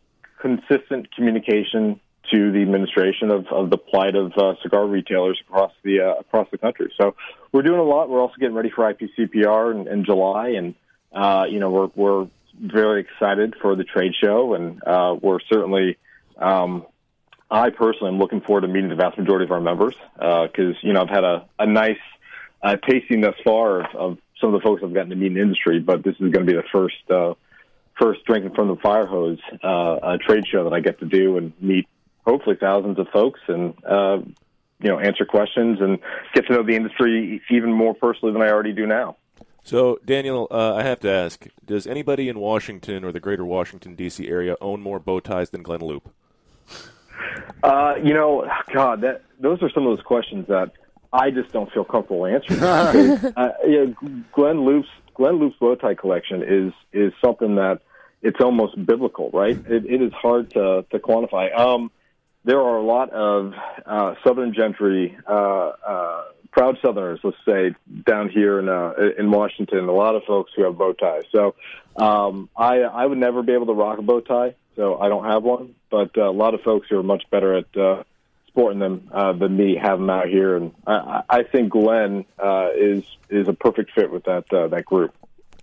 consistent communication to the administration of, of the plight of uh, cigar retailers across the uh, across the country. So we're doing a lot. We're also getting ready for IPCPR in, in July, and uh, you know we're we're very excited for the trade show, and uh, we're certainly. Um, I personally am looking forward to meeting the vast majority of our members because you know I've had a, a nice uh, tasting thus far of, of some of the folks I've gotten to meet in the industry, but this is going to be the first uh, first drinking from the fire hose uh, trade show that I get to do and meet hopefully thousands of folks and uh, you know answer questions and get to know the industry even more personally than I already do now. So, Daniel, uh, I have to ask: Does anybody in Washington or the Greater Washington D.C. area own more bow ties than Glynn Loope? Uh, you know, God, that those are some of those questions that I just don't feel comfortable answering. uh, yeah, Glynn Loope's Glynn Loope's bow tie collection is is something that it's almost biblical, right? It, it is hard to to quantify. Um, there are a lot of uh, Southern gentry, uh, uh, proud Southerners, let's say, down here in uh, in Washington. A lot of folks who have bow ties. So um, I I would never be able to rock a bow tie, so I don't have one. But uh, a lot of folks who are much better at uh, sporting them uh, than me have them out here, and I, I think Glynn uh, is is a perfect fit with that uh, that group.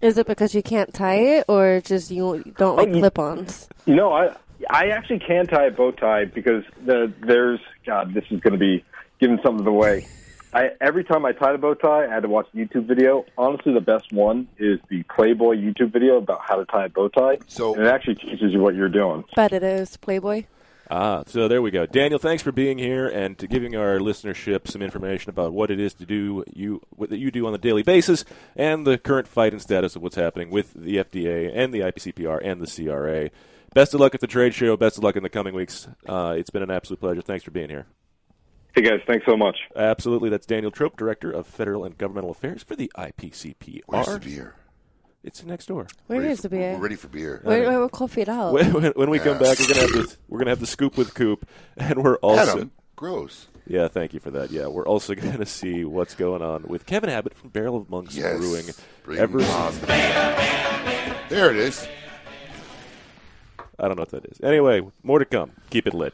Is it because you can't tie it, or just you don't like Oh, clip-ons? You know, I I actually can tie a bow tie because the there's God, this is going to be giving something away. I every time I tied a bow tie, I had to watch a YouTube video. Honestly, the best one is the Playboy YouTube video about how to tie a bow tie. So and it actually teaches you what you're doing. But it is Playboy. Ah, so there we go. Daniel, thanks for being here and to giving our listenership some information about what it is to do you what that you do on a daily basis and the current fight and status of what's happening with the FDA and the IPCPR and the CRA. Best of luck at the trade show. Best of luck in the coming weeks. Uh, it's been an absolute pleasure. Thanks for being here. Hey guys, thanks so much. Absolutely. That's Daniel Trope, Director of Federal and Governmental Affairs for the IPCPR. Where's the beer? It's next door. Where is the beer? We're ready for beer. Where, where, coffee it out? When, when, when we come back, we're gonna have the we're gonna have the scoop with Coop, and we're also Adam, gross. Yeah, thank you for that. Yeah, we're also going to see what's going on with Kevin Abbott from Barrel of Monks Yes. Brewing. Bring Ever it. There it is. I don't know what that is. Anyway, more to come. Keep it lit.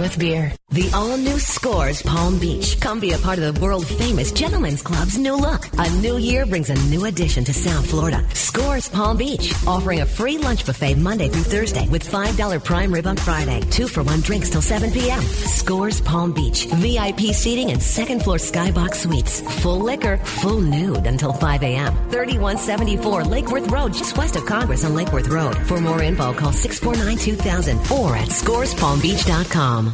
beer. The all-new Scores Palm Beach. Come be a part of the world-famous Gentlemen's Club's new look. A new year brings a new addition to South Florida. Scores Palm Beach, offering a free lunch buffet Monday through Thursday with $5 prime rib on Friday. Two for one drinks till 7 p.m. Scores Palm Beach. VIP seating and second floor skybox suites. Full liquor, full nude until 5 a.m. 3174 Lake Worth Road, just west of Congress on Lake Worth Road. For more info, call 649-2000 or at scorespalmbeach.com.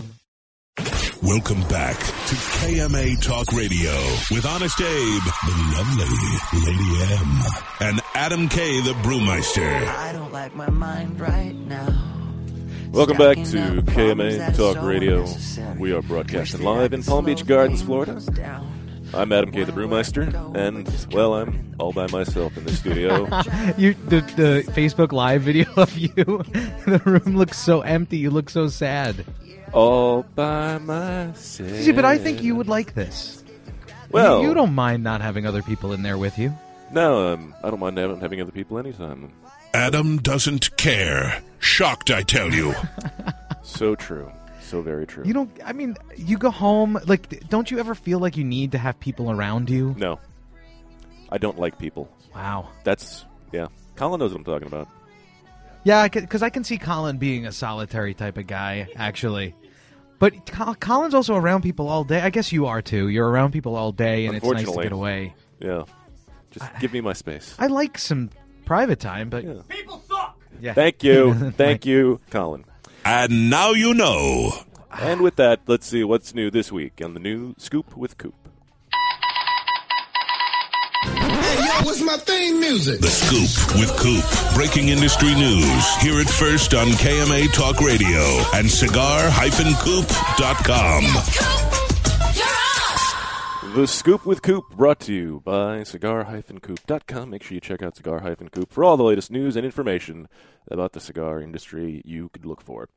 Welcome back to KMA Talk Radio with Honest Abe, the lovely Lady M, and Adam K, the Brewmeister. I don't like my mind right now. Welcome back to KMA Talk Radio. We are broadcasting live in Palm Beach Gardens, Florida. I'm Adam K. the Brewmeister, and well, I'm all by myself in the studio. you the the Facebook live video of you. the room looks so empty. You look so sad. All by myself. See, but I think you would like this. Well- you, you don't mind not having other people in there with you. No, um, I don't mind having, having other people anytime. Adam doesn't care. Shocked, I tell you. So true. So very true. You don't. I mean, you go home. Like, don't you ever feel like you need to have people around you? No. I don't like people. Wow. That's, yeah. Colin knows what I'm talking about. Yeah, because I can see Colin being a solitary type of guy, actually. But Col- Colin's also around people all day. I guess you are too. You're around people all day, and it's nice to Unfortunately. get away. Yeah. Just give me my space. I like some private time, but people suck. Yeah. Thank you. Thank you, Colin. And now you know. And with that, let's see what's new this week on the new Scoop with Coop. Yo, what's my theme music? The Scoop with Coop. Breaking industry news. Hear it first on KMA Talk Radio and cigar-coop.com. The Scoop with Coop brought to you by cigar-coop.com. Make sure you check out cigar-coop for all the latest news and information about the cigar industry you could look for.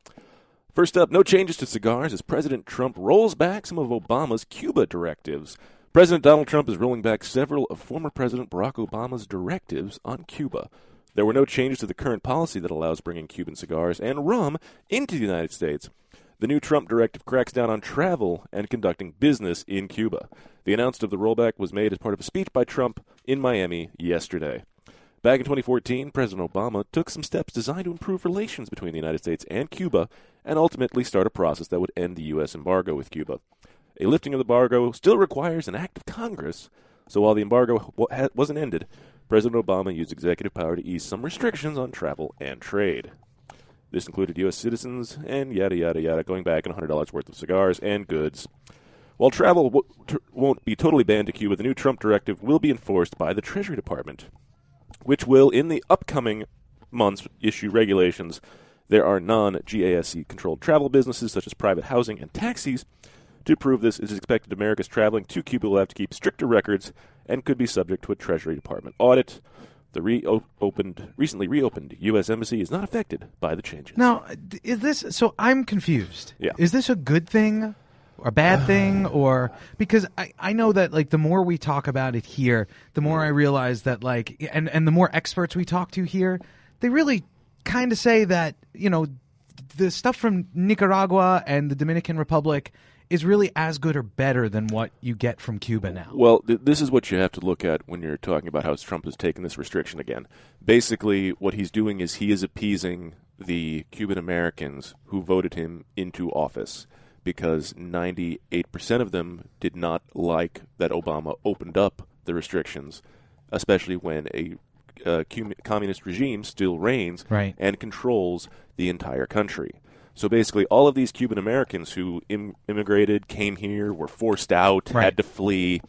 First up, no changes to cigars as President Trump rolls back some of Obama's Cuba directives. President Donald Trump is rolling back several of former President Barack Obama's directives on Cuba. There were no changes to the current policy that allows bringing Cuban cigars and rum into the United States. The new Trump directive cracks down on travel and conducting business in Cuba. The announcement of the rollback was made as part of a speech by Trump in Miami yesterday. Back in 2014, President Obama took some steps designed to improve relations between the United States and Cuba and ultimately start a process that would end the U.S. embargo with Cuba. A lifting of the embargo still requires an act of Congress, so while the embargo wasn't ended, President Obama used executive power to ease some restrictions on travel and trade. This included U.S. citizens and yada yada yada, going back in $100 worth of cigars and goods. While travel won't be totally banned to Cuba, the new Trump directive will be enforced by the Treasury Department, which will, in the upcoming months, issue regulations. There are non GAESA controlled travel businesses such as private housing and taxis. To prove this, it is expected Americans traveling to Cuba will have to keep stricter records and could be subject to a Treasury Department audit. The reopened, recently reopened U.S. Embassy is not affected by the changes. Now, is this so? I'm confused. Yeah. Is this a good thing, or a bad thing, or because I, I know that like the more we talk about it here, the more I realize that like and and the more experts we talk to here, they really kind of say that you know the stuff from Nicaragua and the Dominican Republic is really as good or better than what you get from Cuba now. Well, th- this is what you have to look at when you're talking about how Trump has taken this restriction again. Basically, what he's doing is he is appeasing the Cuban Americans who voted him into office because 98% of them did not like that Obama opened up the restrictions, especially when a uh, communist regime still reigns Right. and controls the entire country. So basically, all of these Cuban Americans who Im- immigrated, came here, were forced out, Right. had to flee,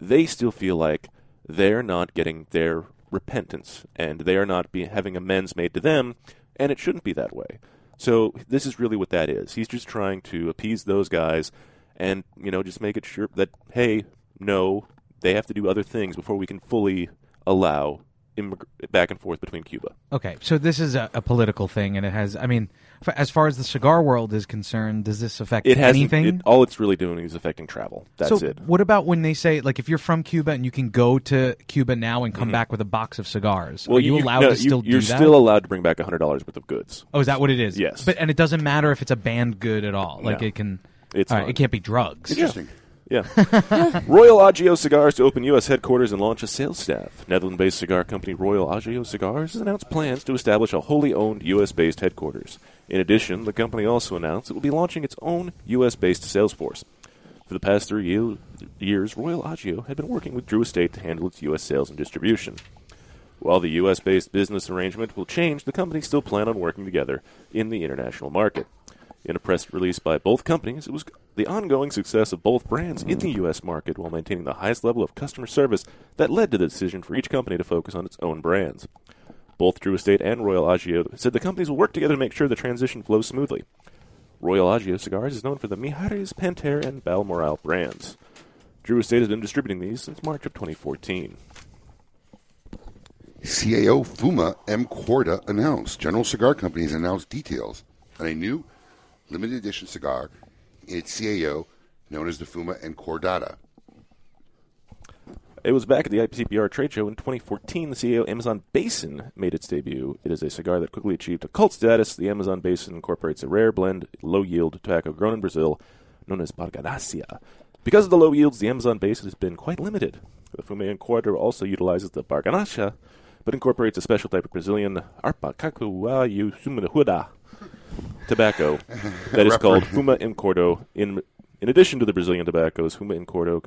they still feel like they're not getting their repentance and they are not be- having amends made to them, and it shouldn't be that way. So this is really what that is. He's just trying to appease those guys and, you know, just make it sure that, hey, no, they have to do other things before we can fully allow immig- back and forth between Cuba. Okay, so this is a, a political thing, and it has. I mean, as far as the cigar world is concerned, does this affect It has anything? It, all it's really doing is affecting travel. That's so it. what about when they say like if you're from Cuba and you can go to Cuba now and come mm-hmm. back with a box of cigars? Well, are you, allowed no, to still you, are do that? still allowed to bring back hundred dollars worth of goods. oh, is that what it is? Yes. But and it doesn't matter if it's a banned good at all. Like No. it can. It's right, it can't be drugs. Interesting. Yeah. Royal Agio Cigars to open U.S. headquarters and launch a sales staff. Netherlands-based cigar company Royal Agio Cigars has announced plans to establish a wholly owned U.S.-based headquarters. In addition, the company also announced it will be launching its own U.S.-based sales force. For the past three year- years, Royal Agio had been working with Drew Estate to handle its U.S. sales and distribution. While the U.S. based business arrangement will change, the companies still plan on working together in the international market. In a press release by both companies, it was the ongoing success of both brands in the U.S. market while maintaining the highest level of customer service that led to the decision for each company to focus on its own brands. Both Drew Estate and Royal Agio said the companies will work together to make sure the transition flows smoothly. Royal Agio Cigars is known for the Mehari's, Pantera, and Balmoral brands. Drew Estate has been distributing these since March of 2014. CAO Fuma em Corda announced. General Cigar Company has announced details on a new limited edition cigar in its CAO known as the Fuma and Cordata. It was back at the IPCPR trade show in 2014. The CAO Amazon Basin made its debut. It is a cigar that quickly achieved a cult status. The Amazon Basin incorporates a rare blend, low yield tobacco grown in Brazil, known as Bragança. Because of the low yields, the Amazon Basin has been quite limited. The Fuma em Corda also utilizes the Bragança, but incorporates a special type of Brazilian Arpa Arpacacuá Yusumuhuda tobacco that is called Fuma em Corda. In in addition to the Brazilian tobaccos, Fuma em Corda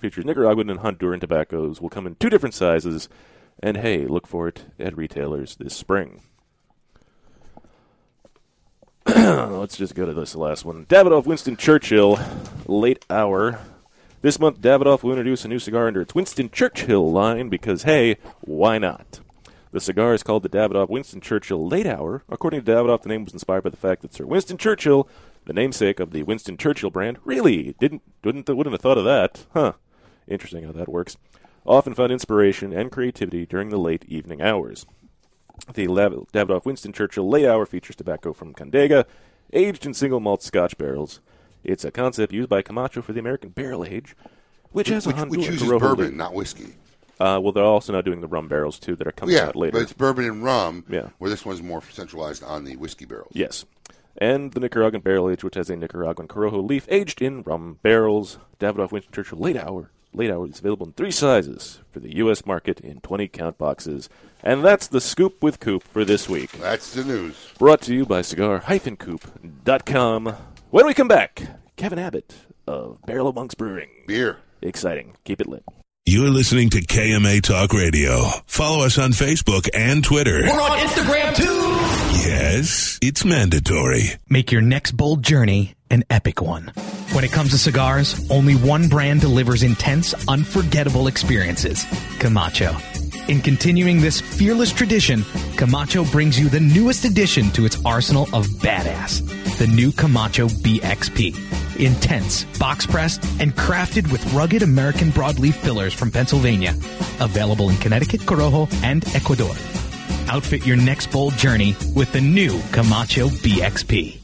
features Nicaraguan and Honduran tobaccos. Will come in two different sizes, and hey, look for it at retailers this spring. Let's just go to this last one. Davidoff Winston Churchill, late hour. This month, Davidoff will introduce a new cigar under its Winston Churchill line because, hey, why not? The cigar is called the Davidoff Winston Churchill Late Hour. According to Davidoff, the name was inspired by the fact that Sir Winston Churchill, the namesake of the Winston Churchill brand, really didn't wouldn't wouldn't have thought of that, huh? Interesting how that works. Often found inspiration and creativity during the late evening hours. The Lav- Davidoff Winston Churchill Late Hour features tobacco from Condega, aged in single malt Scotch barrels. It's a concept used by Camacho for the American barrel age, which has which, a which Honduran uses Corojo bourbon, loop. not whiskey. Uh, well, they're also now doing the rum barrels too that are coming yeah, out later. but it's bourbon and rum. Yeah. Where this one's more centralized on the whiskey barrels. Yes. And the Nicaraguan barrel age, which has a Nicaraguan Corojo leaf aged in rum barrels. Davidoff Winston Churchill Late Hour. Late Hour is available in three sizes for the U.S. market in 20 count boxes. And that's the scoop with Coop for this week. That's the news. Brought to you by cigar-coop.com. When we come back, Kevin Abbott of Barrel of Monks Brewing. Beer. Exciting. Keep it lit. You're listening to KMA Talk Radio. Follow us on Facebook and Twitter. We're on Instagram too. Yes, it's mandatory. Make your next bold journey an epic one. When it comes to cigars, only one brand delivers intense, unforgettable experiences Camacho. In continuing this fearless tradition, Camacho brings you the newest addition to its arsenal of badass the new Camacho BXP. Intense, box pressed, and crafted with rugged American broadleaf fillers from Pennsylvania. Available in Connecticut, Corojo, and Ecuador. Outfit your next bold journey with the new Camacho BXP.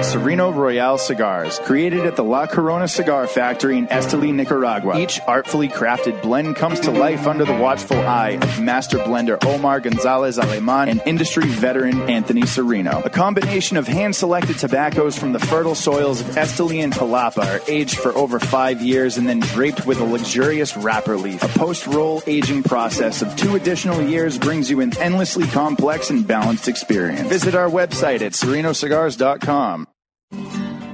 Sereno Royale cigars, created at the La Corona Cigar Factory in Esteli, Nicaragua. Each artfully crafted blend comes to life under the watchful eye of master blender Omar Gonzalez Aleman and industry veteran Anthony Sereno. A combination of hand-selected tobaccos from the fertile soils of Esteli and Jalapa are aged for over five years and then draped with a luxurious wrapper leaf. A post-roll aging process of two additional years brings you an endlessly complex and balanced experience. Visit our website at serenocigars.com. Thank you.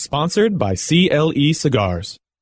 Sponsored by CLE Cigars.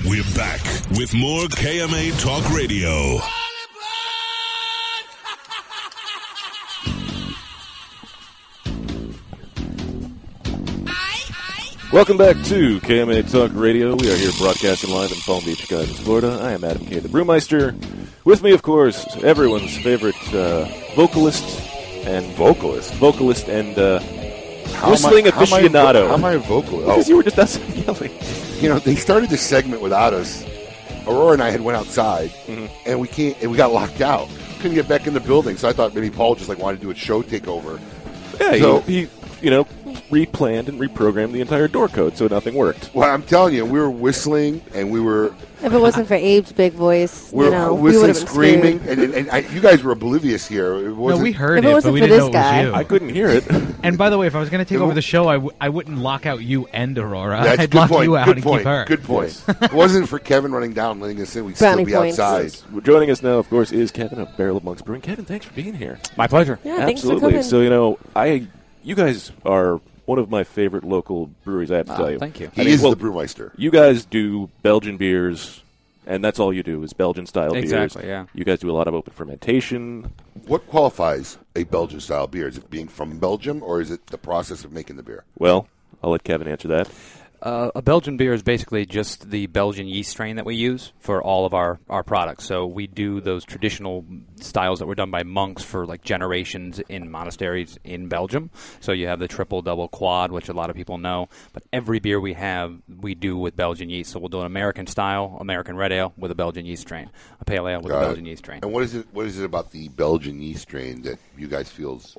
We're back with more KMA Talk Radio. Welcome back to KMA Talk Radio. We are here broadcasting live in Palm Beach Gardens, Florida. I am Adam K. the Brewmeister. With me, of course, everyone's favorite uh, vocalist and vocalist, vocalist and uh, How am I- whistling how am I a vo- aficionado. How am I a vocalist? Because you were just outside yelling. You know, they started this segment without us. Aurora and I had went outside, Mm-hmm. and we can't, and we got locked out. Couldn't get back in the building, so I thought maybe Paul just like wanted to do a show takeover. Yeah, So- he, he, you know, replanned and reprogrammed the entire door code so nothing worked. Well, I'm telling you, we were whistling and we were If it wasn't for Abe's big voice, we you were know, whistling, would have been screaming, and, and, and I, you guys were oblivious here. It wasn't, we heard If it it, wasn't but we for didn't this know it guy- was you. I couldn't hear it. And by the way, if I was going to take over the show, I, w- I wouldn't lock out you and Aurora. That's I'd good lock point. you out good and point. keep her. Good point. it wasn't for Kevin running down, letting us in. We'd Brownie still be points. outside. Joining us now, of course, is Kevin of Barrel of Monks Brewing. Kevin, thanks for being here. My pleasure. Yeah, thanks for Absolutely. coming. So you know, I, you guys are one of my favorite local breweries. I have to Ah, tell you. thank you. I He mean, is well, the brewmeister. You guys do Belgian beers, and that's all you do is Belgian style beers. Exactly, yeah. You guys do a lot of open fermentation. What qualifies a Belgian style beer? Is it being from Belgium, or is it the process of making the beer? Well, I'll let Kevin answer that. Uh, a Belgian beer is basically just the Belgian yeast strain that we use for all of our, our products. So we do those traditional styles that were done by monks for like generations in monasteries in Belgium. So you have the triple, double, quad, which a lot of people know. But every beer we have, we do with Belgian yeast. So we'll do an American style, American red ale with a Belgian yeast strain, a pale ale with Got a it. Belgian yeast strain. And what is it? What is it about the Belgian yeast strain that you guys feels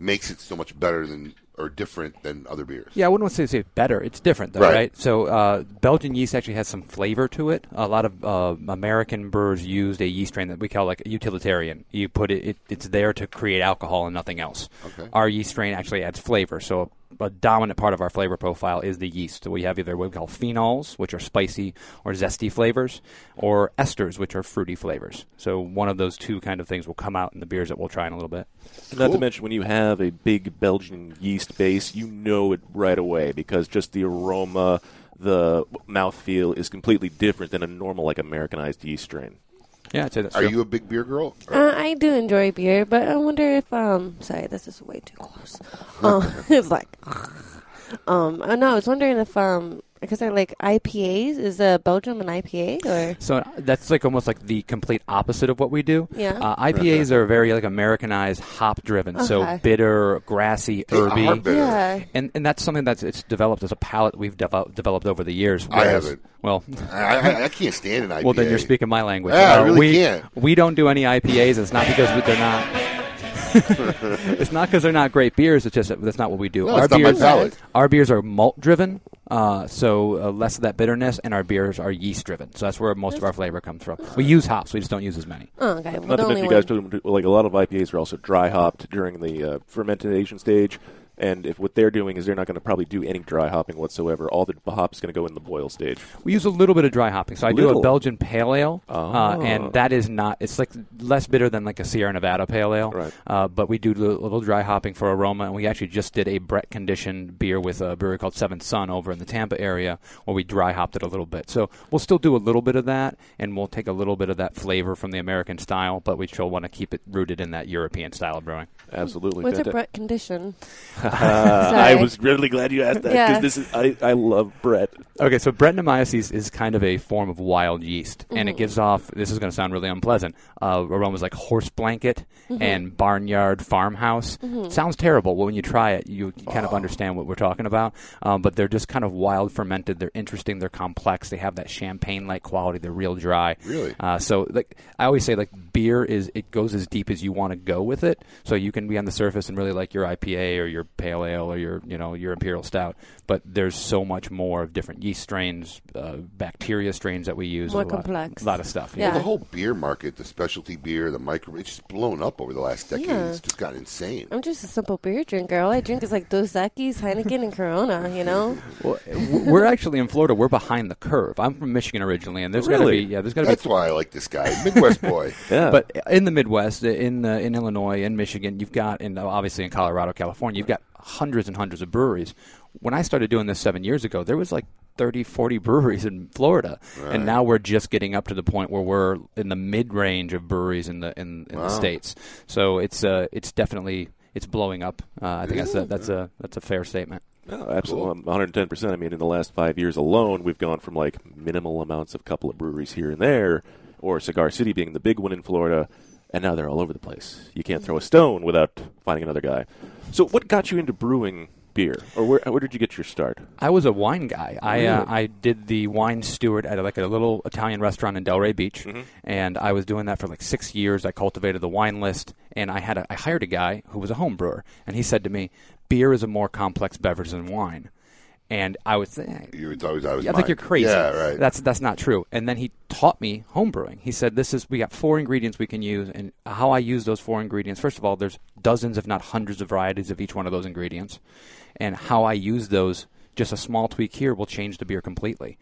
makes it so much better than or different than other beers? Yeah, I wouldn't want to say it's better. It's different, though, Right. right? So uh, Belgian yeast actually has some flavor to it. A lot of uh, American brewers used a yeast strain that we call like a utilitarian. You put it, it it's there to create alcohol and nothing else. Okay. Our yeast strain actually adds flavor. So a dominant part of our flavor profile is the yeast. So we have either what we call phenols, which are spicy or zesty flavors, or esters, which are fruity flavors. So one of those two kind of things will come out in the beers that we'll try in a little bit. Not to mention, when you have a big Belgian yeast base, you know it right away because just the aroma, the mouthfeel is completely different than a normal, like Americanized yeast strain. Yeah, I'd say that's Are true. you a big beer girl? Uh, I do enjoy beer, but I wonder if um. Sorry, this is way too close. Um, it's like, um. I know. I was wondering if um, because they're like IPAs. Is uh, Belgium an IPA or? So that's like almost like the complete opposite of what we do. Yeah. Uh, IPAs are very like Americanized, hop driven, so bitter, grassy, They herby. are bitter. Yeah. And and that's something that's it's developed as a palate we've developed developed over the years. I haven't. Well, I, I, I can't stand an IPA. well then you're speaking my language. Yeah, I Uh, really we, can't. We don't do any IPAs. It's not because they're not. It's not because they're not great beers. It's just that that's not what we do. No, our it's not my beers, palate. our beers are malt driven, uh, so uh, less of that bitterness, and our beers are yeast driven. So that's where most of our flavor comes from. We use hops, we just don't use as many. Oh, okay. Well, Not the to mention, you guys do- like a lot of IPAs are also dry hopped during the uh, fermentation stage. And if what they're doing is they're not going to probably do any dry hopping whatsoever, all the hop's is going to go in the boil stage. We use a little bit of dry hopping. So I do Little. a Belgian pale ale, uh, Oh. and that is not. It's like less bitter than like a Sierra Nevada pale ale. Right. Uh, but we do a little dry hopping for aroma, and we actually just did a Brett conditioned beer with a brewery called Seven Sun over in the Tampa area, where we dry hopped it a little bit. So we'll still do a little bit of that, and we'll take a little bit of that flavor from the American style, but we still want to keep it rooted in that European style of brewing. Absolutely. What's a Fanta- Brett condition? I was really glad you asked that because Yeah. this is I, I love Brett. Okay, so Brettanomyces is kind of a form of wild yeast, and it Mhm. gives off. This is going to sound really unpleasant. Uh, aromas like horse blanket Mhm. and barnyard farmhouse. Mhm. Sounds terrible, but when you try it, you kind of understand what we're talking about. Um, but they're just kind of wild fermented. They're interesting. They're complex. They have that champagne-like quality. They're real dry. Really? Uh, so, like I always say, like beer is it goes as deep as you want to go with it. So you can be on the surface and really like your IPA or your pale ale or your you know your imperial stout, but there's so much more of different yeast strains, uh, bacteria strains that we use. More a lot, complex. A lot of stuff. Well, the whole beer market, the specialty beer, the micro, it's just blown up over the last decade. Yeah. It's just gotten insane. I'm just a simple beer drinker. All I drink is like Dos Equis, Heineken, and Corona. You know. Well, we're actually in Florida. We're behind the curve. I'm from Michigan originally, and there's got to Really? be yeah, there's got to be. That's why I like this guy, Midwest boy. Yeah. But in the Midwest, in uh, in Illinois, in Michigan, you've got, and obviously in Colorado, California, you've got hundreds and hundreds of breweries. When I started doing this seven years ago, there was like 30, 40 breweries in Florida, Right. and now we're just getting up to the point where we're in the mid range of breweries in the in, in Wow. the states. So it's uh, it's definitely it's blowing up. Uh, I think that's a, that's a that's a fair statement. No, absolutely, 110. percent I mean, in the last five years alone, we've gone from like minimal amounts of couple of breweries here and there, or Cigar City being the big one in Florida, and now they're all over the place. You can't throw a stone without finding another guy. So, what got you into brewing beer, or where where did you get your start? I was a wine guy. I uh, I did the wine steward at like a little Italian restaurant in Delray Beach, Mm-hmm. and I was doing that for like six years. I cultivated the wine list, and I had a, I hired a guy who was a home brewer, and he said to me, "Beer is a more complex beverage than wine." And I was, eh, You it's always of his I think mind. you're crazy. Yeah, right. That's that's not true. And then he taught me homebrewing. He said, "This is we got four ingredients we can use, and how I use those four ingredients. First of all, there's dozens, if not hundreds, of varieties of each one of those ingredients, and how I use those. Just a small tweak here will change the beer completely."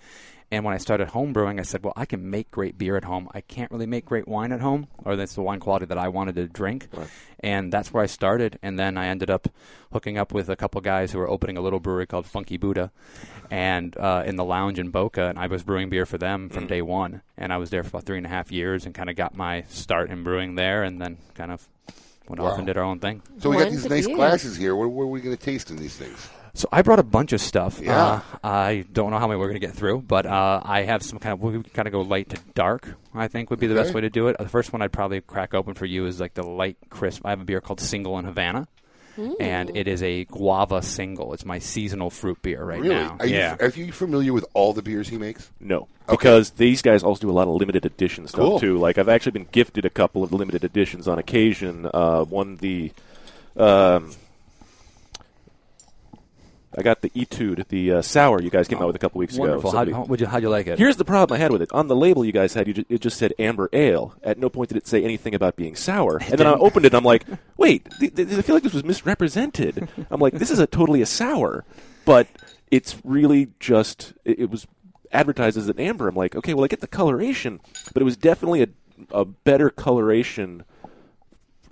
And when I started homebrewing, I said, "Well, I can make great beer at home. I can't really make great wine at home, or that's the wine quality that I wanted to drink." And that's where I started. And then I ended up hooking up with a couple guys who were opening a little brewery called Funky Buddha, and uh, in the lounge in Boca, and I was brewing beer for them from day one. And I was there for about three and a half years, and kind of got my start in brewing there, and then kind of went off and did our own thing. So we got these nice glasses here. What, what are we going to taste in these things? So I brought a bunch of stuff. Yeah. Uh, I don't know how many we're going to get through, but uh, I have some kind of we kind of go light to dark. I think would be the best way to do it. The first one I'd probably crack open for you is like the light crisp. I have a beer called Single in Havana. And it is a guava single. It's my seasonal fruit beer right really? now. Are you, yeah. are you familiar with all the beers he makes? No, because these guys also do a lot of limited edition stuff Cool. too. Like I've actually been gifted a couple of limited editions on occasion. Uh, one the, um, I got the Etude, the uh, sour you guys came out with a couple weeks Wonderful. ago. How, Somebody- how, would you, how'd you like it? Here's the problem I had with it. On the label you guys had, you ju- it just said amber ale. At no point did it say anything about being sour. And then I opened it, and I'm like, wait, th- th- I feel like this was misrepresented. I'm like, this is a totally a sour, but it's really just it, it was advertised as an amber. I'm like, okay, well I get the coloration, but it was definitely a a better coloration.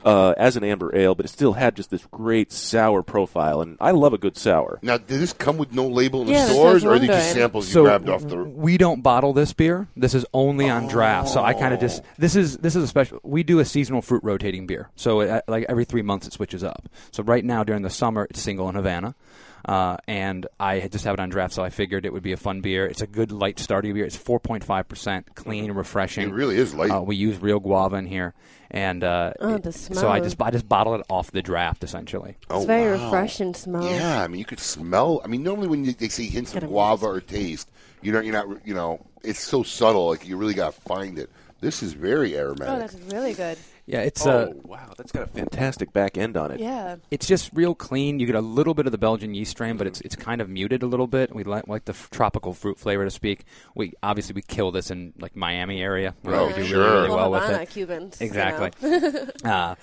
Uh, as an amber ale, but it still had just this great sour profile, and I love a good sour. Now, did this come with no label in Yeah, the that's stores, or are they just samples you So grabbed off the? we don't bottle this beer. This is only on draft. So I kind of just this is this is a special. We do a seasonal fruit rotating beer. So uh like every three months it switches up. So right now during the summer it's single in Havana. Uh, and I had just have it on draft, so I figured it would be a fun beer. It's a good light starty beer. It's 4.5%, clean, refreshing. It really is light. Uh, we use real guava in here, and uh, Oh, the so I just I just bottle it off the draft essentially. It's very refreshing smell. Oh, Yeah, I mean, you could smell. I mean, normally when you, they say hints of guava or taste, you know, you're not, you know, it's so subtle. Like you really got to find it. This is very aromatic. Oh, that's really good. Yeah, it's a. oh uh, wow, that's got a fantastic back end on it. Yeah. It's just real clean. You get a little bit of the Belgian yeast strain, but it's it's kind of muted a little bit. We like, like the f- tropical fruit flavor to speak. We obviously we kill this in like Miami area. where Oh, we do sure. really, really Well, well with it. Cubans, you exactly. know. uh,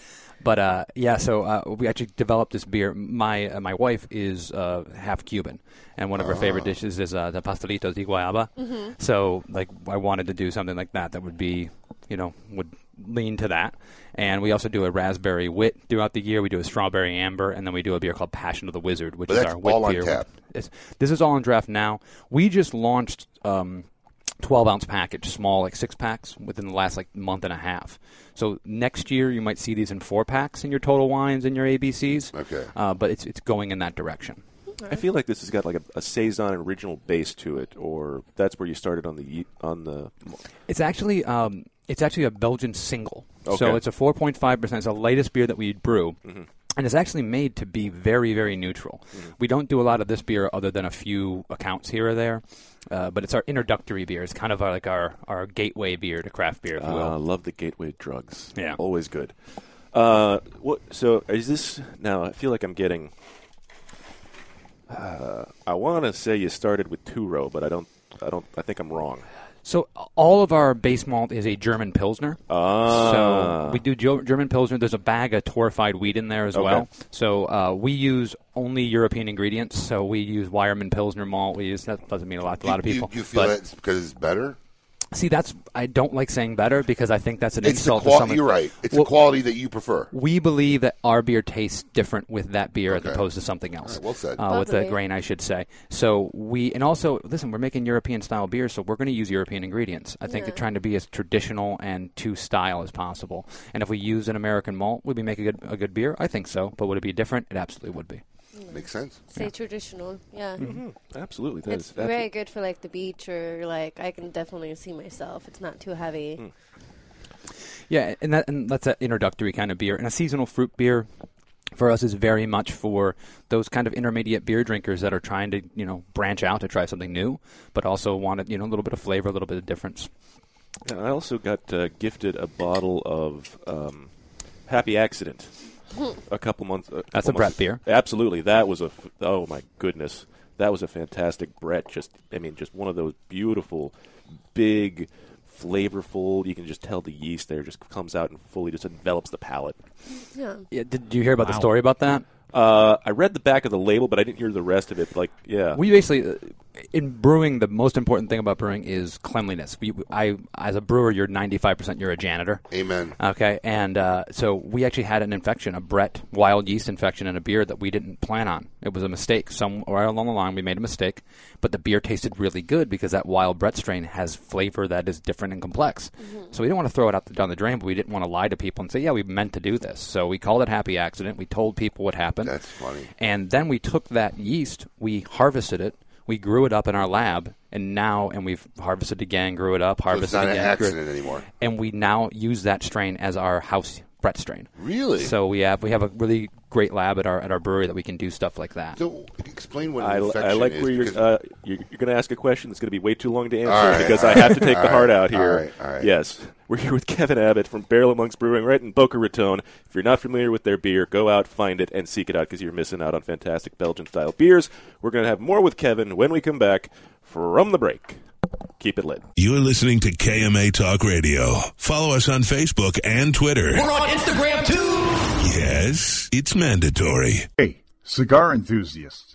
but uh, yeah, so uh, we actually developed this beer. My uh, my wife is uh, half Cuban, and one of her favorite Ah. dishes is uh, the pastelitos de guayaba. Mhm. So like I wanted to do something like that that would be, you know, would lean to that. And we also do a raspberry wit throughout the year. We do a strawberry amber, and then we do a beer called Passion of the Wizard, which But is that's our wit all on beer. tap. It's, this is all on draft now. We just launched um, 12 ounce package, small, like six packs, within the last like month and a half. So next year you might see these in four packs in your total wines and your ABCs. Okay. Uh, but it's it's going in that direction. I feel like this has got like a, a saison original base to it, or that's where you started on the on the. It's actually um, it's actually a Belgian single. Okay. So it's a 4.5 percent. It's the latest beer that we brew. Mhm. And it's actually made to be very, very neutral. We don't do a lot of this beer other than a few accounts here or there. Uh, but it's our introductory beer. It's kind of our, like our, our gateway beer to craft beer, if you Uh, will. love the gateway drugs. Yeah. always good. Uh, what? So is this now? I feel like I'm getting. Uh, I want to say you started with two row, but I don't. I don't. I think I'm wrong. So all of our base malt is a German Pilsner. Ah. So we do German Pilsner. There's a bag of torrefied wheat in there as Okay. well. So uh, we use only European ingredients. So we use Weyermann Pilsner malt. We use that doesn't mean a lot to a lot of people. You, feel but that because it's better? See, that's I don't like saying better because I think that's an It's the insult qual- to someone. You're right. It's Well, the quality that you prefer. We believe that our beer tastes different with that beer Okay. as opposed to something else. All right, well said. Uh, with the Totally. grain, I should say. So we, and also, listen, we're making European style beer, so we're going to use European ingredients. I think Yeah. trying to be as traditional and to style as possible. And if we use an American malt, would we make a good a good beer? I think so. But would it be different? It absolutely would be. Makes sense. Stay traditional. Yeah. Mm-hmm. Absolutely, that It's is very good for like the beach or like I can definitely see myself. It's not too heavy. Mm. Yeah, and that and that's an introductory kind of beer. And a seasonal fruit beer for us is very much for those kind of intermediate beer drinkers that are trying to, you know, branch out to try something new, but also want, you know, a little bit of flavor, a little bit of difference. And I also got uh, gifted a bottle of um, Happy Accident a couple months. A That's couple a Brett beer. Absolutely, that was a. Oh my goodness, that was a fantastic Brett. Just, I mean, just one of those beautiful, big, flavorful. You can just tell the yeast there just comes out and fully just envelops the palate. Yeah. Yeah, did you hear about the story about that? Uh, I read the back of the label, but I didn't hear the rest of it. Like, yeah, We basically, uh, in brewing, the most important thing about brewing is cleanliness. We, I, as a brewer, you're 95%, you're a janitor. Amen. Okay, and uh, so we actually had an infection, a Brett wild yeast infection in a beer that we didn't plan on. It was a mistake. Somewhere along the line, we made a mistake, but the beer tasted really good because that wild Brett strain has flavor that is different and complex. So we didn't want to throw it out the, down the drain, but we didn't want to lie to people and say, "Yeah, we meant to do this." So we called it happy accident. We told people what happened. That's funny. And then we took that yeast, we harvested it, we grew it up in our lab, and now, and we've harvested again, grew it up, So harvested it's not an again. grew it- accident anymore. And we now use that strain as our house Brett strain. Really? So we have we have a really great lab at our at our brewery that we can do stuff like that. So explain what an I, infection I like is, where you're, uh, you're, you're going to ask a question that's going to be way too long to answer All right, because all I have to take the all heart out here. all right, all right. Yes, we're here with Kevin Abbott from Barrel of Monks Brewing, right in Boca Raton. If you're not familiar with their beer, go out, find it, and seek it out because you're missing out on fantastic Belgian style beers. We're going to have more with Kevin when we come back from the break. Keep it lit. You're listening to KMA Talk Radio. Follow us on Facebook and Twitter. We're on Instagram too. Yes, it's mandatory. Hey, cigar enthusiasts.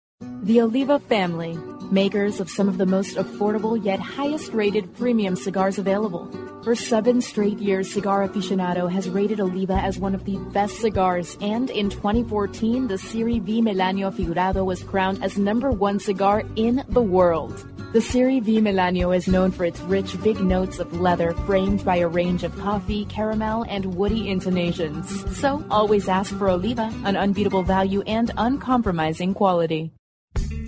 The Oliva family, makers of some of the most affordable yet highest rated premium cigars available. For seven straight years, Cigar Aficionado has rated Oliva as one of the best cigars, and in 2014, the Serie V Melanio Figurado was crowned as number one cigar in the world. The Serie V Melanio is known for its rich, big notes of leather framed by a range of coffee, caramel, and woody intonations. So always ask for Oliva, an unbeatable value and uncompromising quality.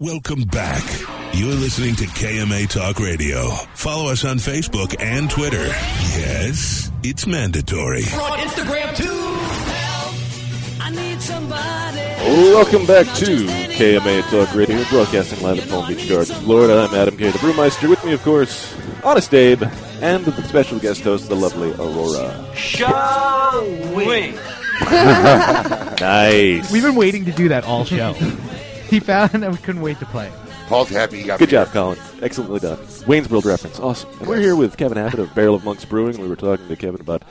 Welcome back. You're listening to KMA Talk Radio. Follow us on Facebook and Twitter. Yes, it's mandatory. We're on Instagram too. Help. I need somebody. Welcome back to KMA Talk Radio, broadcasting live at Palm Beach Gardens, Florida. I'm Adam K. the Brewmeister. With me, of course, Honest Abe, and the special guest host, the lovely Aurora. Shall we? nice. We've been waiting to do that all show. he found and we couldn't wait to play. Paul's happy he got Good beer. job, Colin. Excellently done. Wayne's World reference. Awesome. And we're here with Kevin Abbott of Barrel of Monks Brewing. We were talking to Kevin about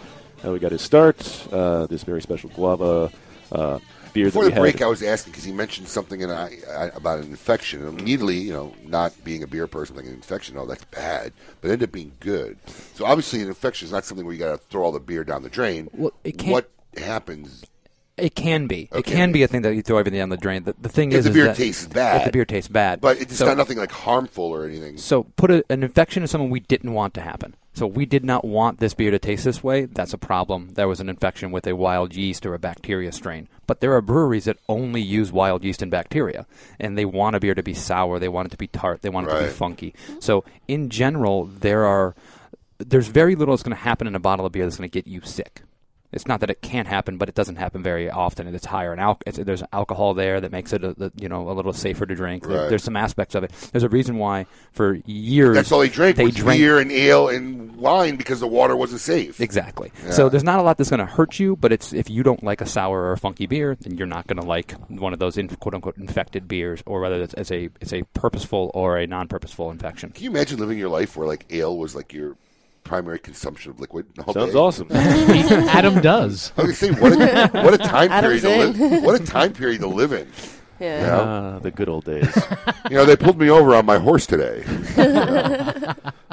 how he got his start, uh, this very special guava uh, beer Before the we break, had. I was asking because he mentioned something in I, I, about an infection. And immediately, you know, not being a beer person, like an infection, oh, that's bad. But it ended up being good. So obviously, an infection is not something where you got to throw all the beer down the drain. Well, it can't- what happens? It can be. Okay. It can be a thing that you throw everything down the drain. The, the thing If is, the is beer that- tastes bad. If the beer tastes bad, But it's So- not nothing like harmful or anything. So put a, an infection in someone we didn't want to happen. So we did not want this beer to taste this way. That's a problem. There was an infection with a wild yeast or a bacteria strain. But there are breweries that only use wild yeast and bacteria, and they want a beer to be sour. They want it to be tart. They want it to be funky. So in general, there are there's very little that's going to happen in a bottle of beer that's going to get you sick. It's not that it can't happen, but it doesn't happen very often, and it's higher in al- it's, There's alcohol there that makes it, a, the- you know, a little safer to drink. There- There's some aspects of it. There's a reason why for years That's all they drank They drank beer and ale and wine because the water wasn't safe. Exactly. Yeah. So there's not a lot that's going to hurt you, but it's if you don't like a sour or a funky beer, then you're not going to like one of those in, quote unquote infected beers, or whether it's, it's a it's a purposeful or a non-purposeful infection. Can you imagine living your life where like ale was like your primary consumption of liquid? all Sounds day? awesome. Adam does. I was gonna say what a, what a time Adam's period to in. live. What a time period to live in. Yeah. You know? Ah, the good old days. You know, they pulled me over on my horse today.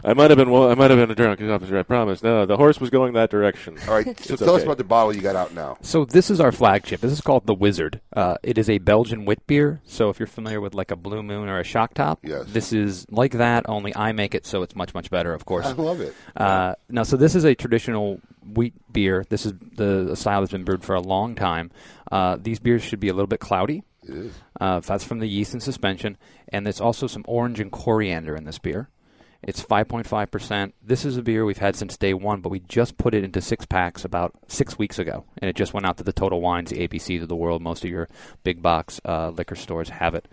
I might have been. Well, I might have been a drunk officer. I promise. No, the horse was going that direction. All right, so It's tell us about the bottle you got out now. So this is our flagship. This is called the Wizard. Uh, it is a Belgian wit beer. So if you're familiar with like a Blue Moon or a Shock Top, Yes. this is like that. Only I make it, so it's much much better. Of course, I love it. Uh, now, so this is a traditional wheat beer. This is the, the style that's been brewed for a long time. Uh, these beers should be a little bit cloudy. It is. Uh, that's from the yeast and suspension, and there's also some orange and coriander in this beer. It's 5.5%. This is a beer we've had since day one, but we just put it into six packs about six weeks ago. And it just went out to the Total Wines, the ABCs of the world. Most of your big box uh, liquor stores have it.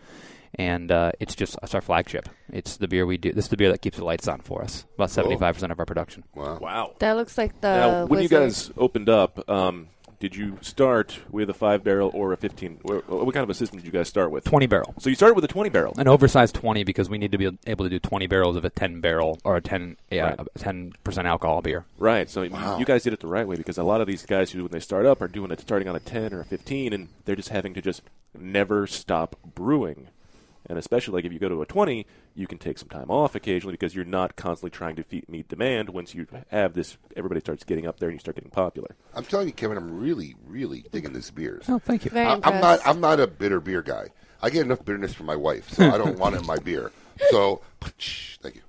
And uh, it's just it's our flagship. It's the beer we do. This is the beer that keeps the lights on for us. About 75% of our production. Wow. Wow. That looks like the. now, when you guys opened up, um, did you start with a five barrel or a fifteen? What, what kind of a system did you guys start with? 20 barrel. So you started with a twenty barrel. An oversized 20 because we need to be able to do 20 barrels of a 10 barrel or a 10 yeah, a 10% alcohol beer. Right. So you guys did it the right way because a lot of these guys who, when they start up, are doing it starting on a 10 or a 15, and they're just having to just never stop brewing. And especially like if you go to a 20, you can take some time off occasionally because you're not constantly trying to feed, meet demand. Once you have this, everybody starts getting up there and you start getting popular. I'm telling you, Kevin, I'm really, really digging this beers. Oh, thank you. Very I, I'm not. I'm not a bitter beer guy. I get enough bitterness from my wife, so I don't want it in my beer. So, thank you.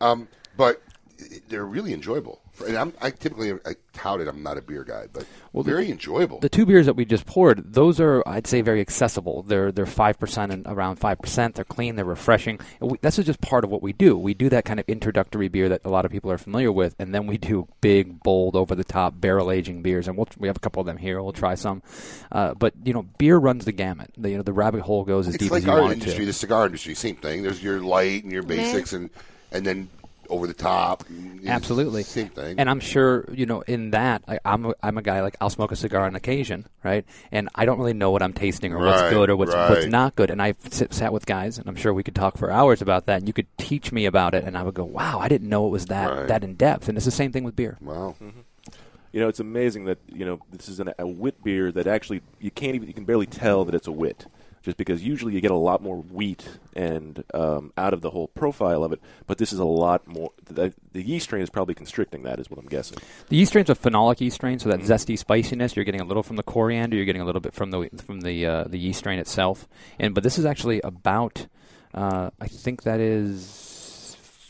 Um, but they're really enjoyable. And I'm, I typically I tout it. I'm not a beer guy, but Well, the- very enjoyable. The two beers that we just poured, those are I'd say very accessible. They're they're five percent and around five percent. They're clean. They're refreshing. We, this is just part of what we do. We do that kind of introductory beer that a lot of people are familiar with, and then we do big, bold, over the top barrel aging beers. And we'll, we have a couple of them here. We'll try some. Uh, but you know, beer runs the gamut. The, you know, the rabbit hole goes as it's deep like as you our want it industry, to. the cigar industry, same thing. There's your light and your basics, and and then over the top. Absolutely, same thing. And I'm sure you know in that I, I'm a, I'm a guy like I'll smoke a cigar on occasion, right? And I don't really know what I'm tasting or what's Right, good or what's what's not good. And I sit, sat with guys, and I'm sure we could talk for hours about that. And you could teach me about it, and I would go, "Wow, I didn't know it was that Right. that in depth." And it's the same thing with beer. Wow. Mm-hmm. You know, it's amazing that you know this is an, a wit beer that actually you can't even you can barely tell that it's a wit, just because usually you get a lot more wheat and um, out of the whole profile of it. But this is a lot more. The, the yeast strain is probably constricting that, is what I'm guessing. The yeast strain's a phenolic yeast strain, so that Mm-hmm. zesty spiciness you're getting a little from the coriander, you're getting a little bit from the from the uh, the yeast strain itself. And but this is actually about, uh, I think that is.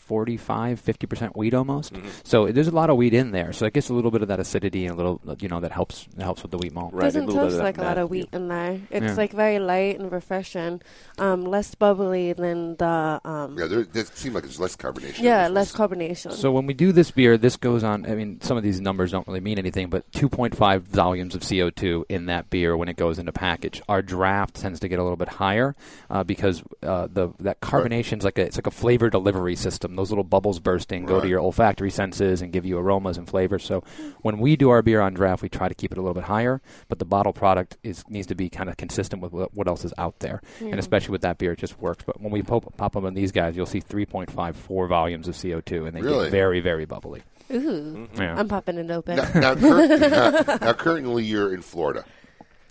45 50% wheat almost Mm-hmm. so there's a lot of wheat in there so it gets a little bit of that acidity and a little you know that helps that helps with the wheat malt Right, Doesn't taste like a lot of wheat in there. It's Yeah. like very light and refreshing, um, less bubbly than the. Um, yeah, there, it seems like it's less carbonation. yeah, less carbonation. So when we do this beer, this goes on. I mean, some of these numbers don't really mean anything, but 2.5 volumes of CO2 in that beer when it goes into package. Our draft tends to get a little bit higher uh, because uh, the that carbonation's like a it's like a flavor delivery system. Those little bubbles bursting go to your olfactory senses and give you aromas and flavors. So when we do our beer on draft, we try to keep it a little bit higher, but the bottle product is needs to be kind of consistent with what, what else is out there, Yeah. and especially with that beer, it just works. But when we pop, pop them on these guys, you'll see 3.54 volumes of CO2, and they Really? get very, very bubbly. Ooh, Yeah. I'm popping it open. Now, now, cur- now, currently, you're in Florida.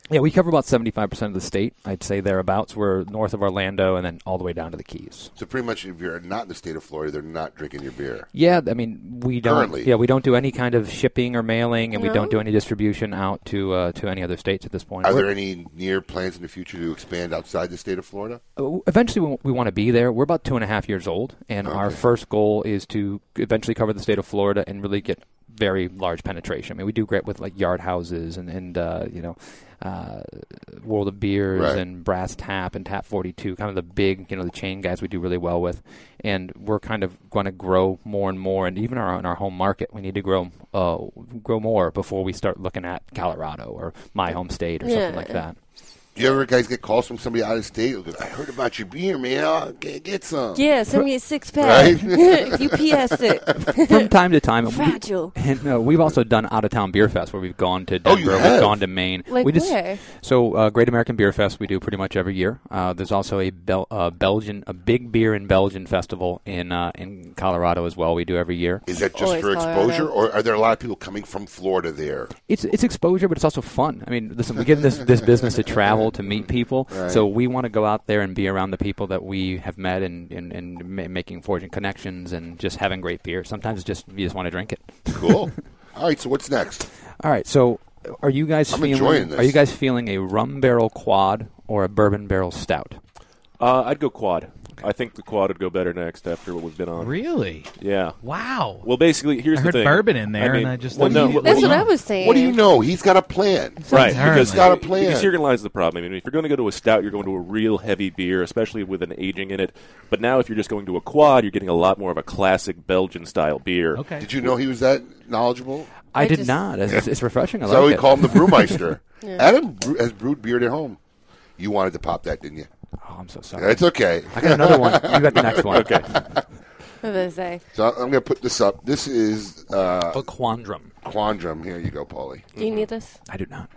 Yeah, we cover about 75% of the state. I'd say thereabouts. We're north of Orlando and then all the way down to the Keys. So pretty much, if you're not in the state of Florida, they're not drinking your beer. Yeah, I mean, we don't. Currently. Yeah, we don't do any kind of shipping or mailing, and we No? don't do any distribution out to uh, to any other states at this point. Are We're- there any near plans in the future to expand outside the state of Florida? Uh, Eventually, we, we want to be there. We're about two and a half years old, and our first goal is to eventually cover the state of Florida and really get very large penetration. I mean, we do great with like yard houses and and uh, you know, uh, World of Beers Right. and Brass Tap and Tap Forty Two, kind of the big you know the chain guys we do really well with, and we're kind of going to grow more and more. And even our in our home market, we need to grow uh, grow more before we start looking at Colorado or my home state or Yeah. something like that. Do you ever guys get calls from somebody out of state? goes, I heard about your beer, man. I'll get, get some. Yeah, send me a six pack. Right? UPS it. from time to time. Fragile. And, uh, we've also done out of town beer fest where we've gone to Oh, you Denver, have? we've gone to Maine. Like we just, where? So uh, Great American Beer Fest we do pretty much every year. Uh, there's also a Bel- uh, Belgian, a big beer in Belgian festival in uh, in Colorado as well. We do every year. Is that just Always for Colorado. exposure, or are there a lot of people coming from Florida there? It's it's exposure, but it's also fun. I mean, listen, we get in this this business to travel to meet people, Right. so we want to go out there and be around the people that we have met and and, and making forging connections and just having great beer. Sometimes it's just you just want to drink it. Cool. All right, so what's next? All right, so are you guys I'm feeling? enjoying this. Are you guys feeling a rum barrel quad or a bourbon barrel stout? Uh, I'd go quad. I think the quad would go better next after what we've been on. Really? Yeah. Wow. Well, basically, here's I the heard thing. bourbon in there, I mean, and I just well, thought no, That's what what I was saying. What do you know? He's got a plan. Right, Apparently. because He's got a plan. Because herein lies the problem. I mean, if you're going to go to a stout, you're going to a real heavy beer, especially with an aging in it. But now, if you're just going to a quad, you're getting a lot more of a classic Belgian style beer. Okay. Did you know he was that knowledgeable? I, I did just- not. It's, it's refreshing. I So like we it. call him the Brewmeister. Yeah. Adam has brewed beer at home. You wanted to pop that, didn't you? Oh, I'm so sorry. It's okay. I got another one. You got the next one. Okay. What did I say? So I'm going to put this up. This is uh, A quandrum. Quandrum. Here you go, Paulie. Do you need this? I do not.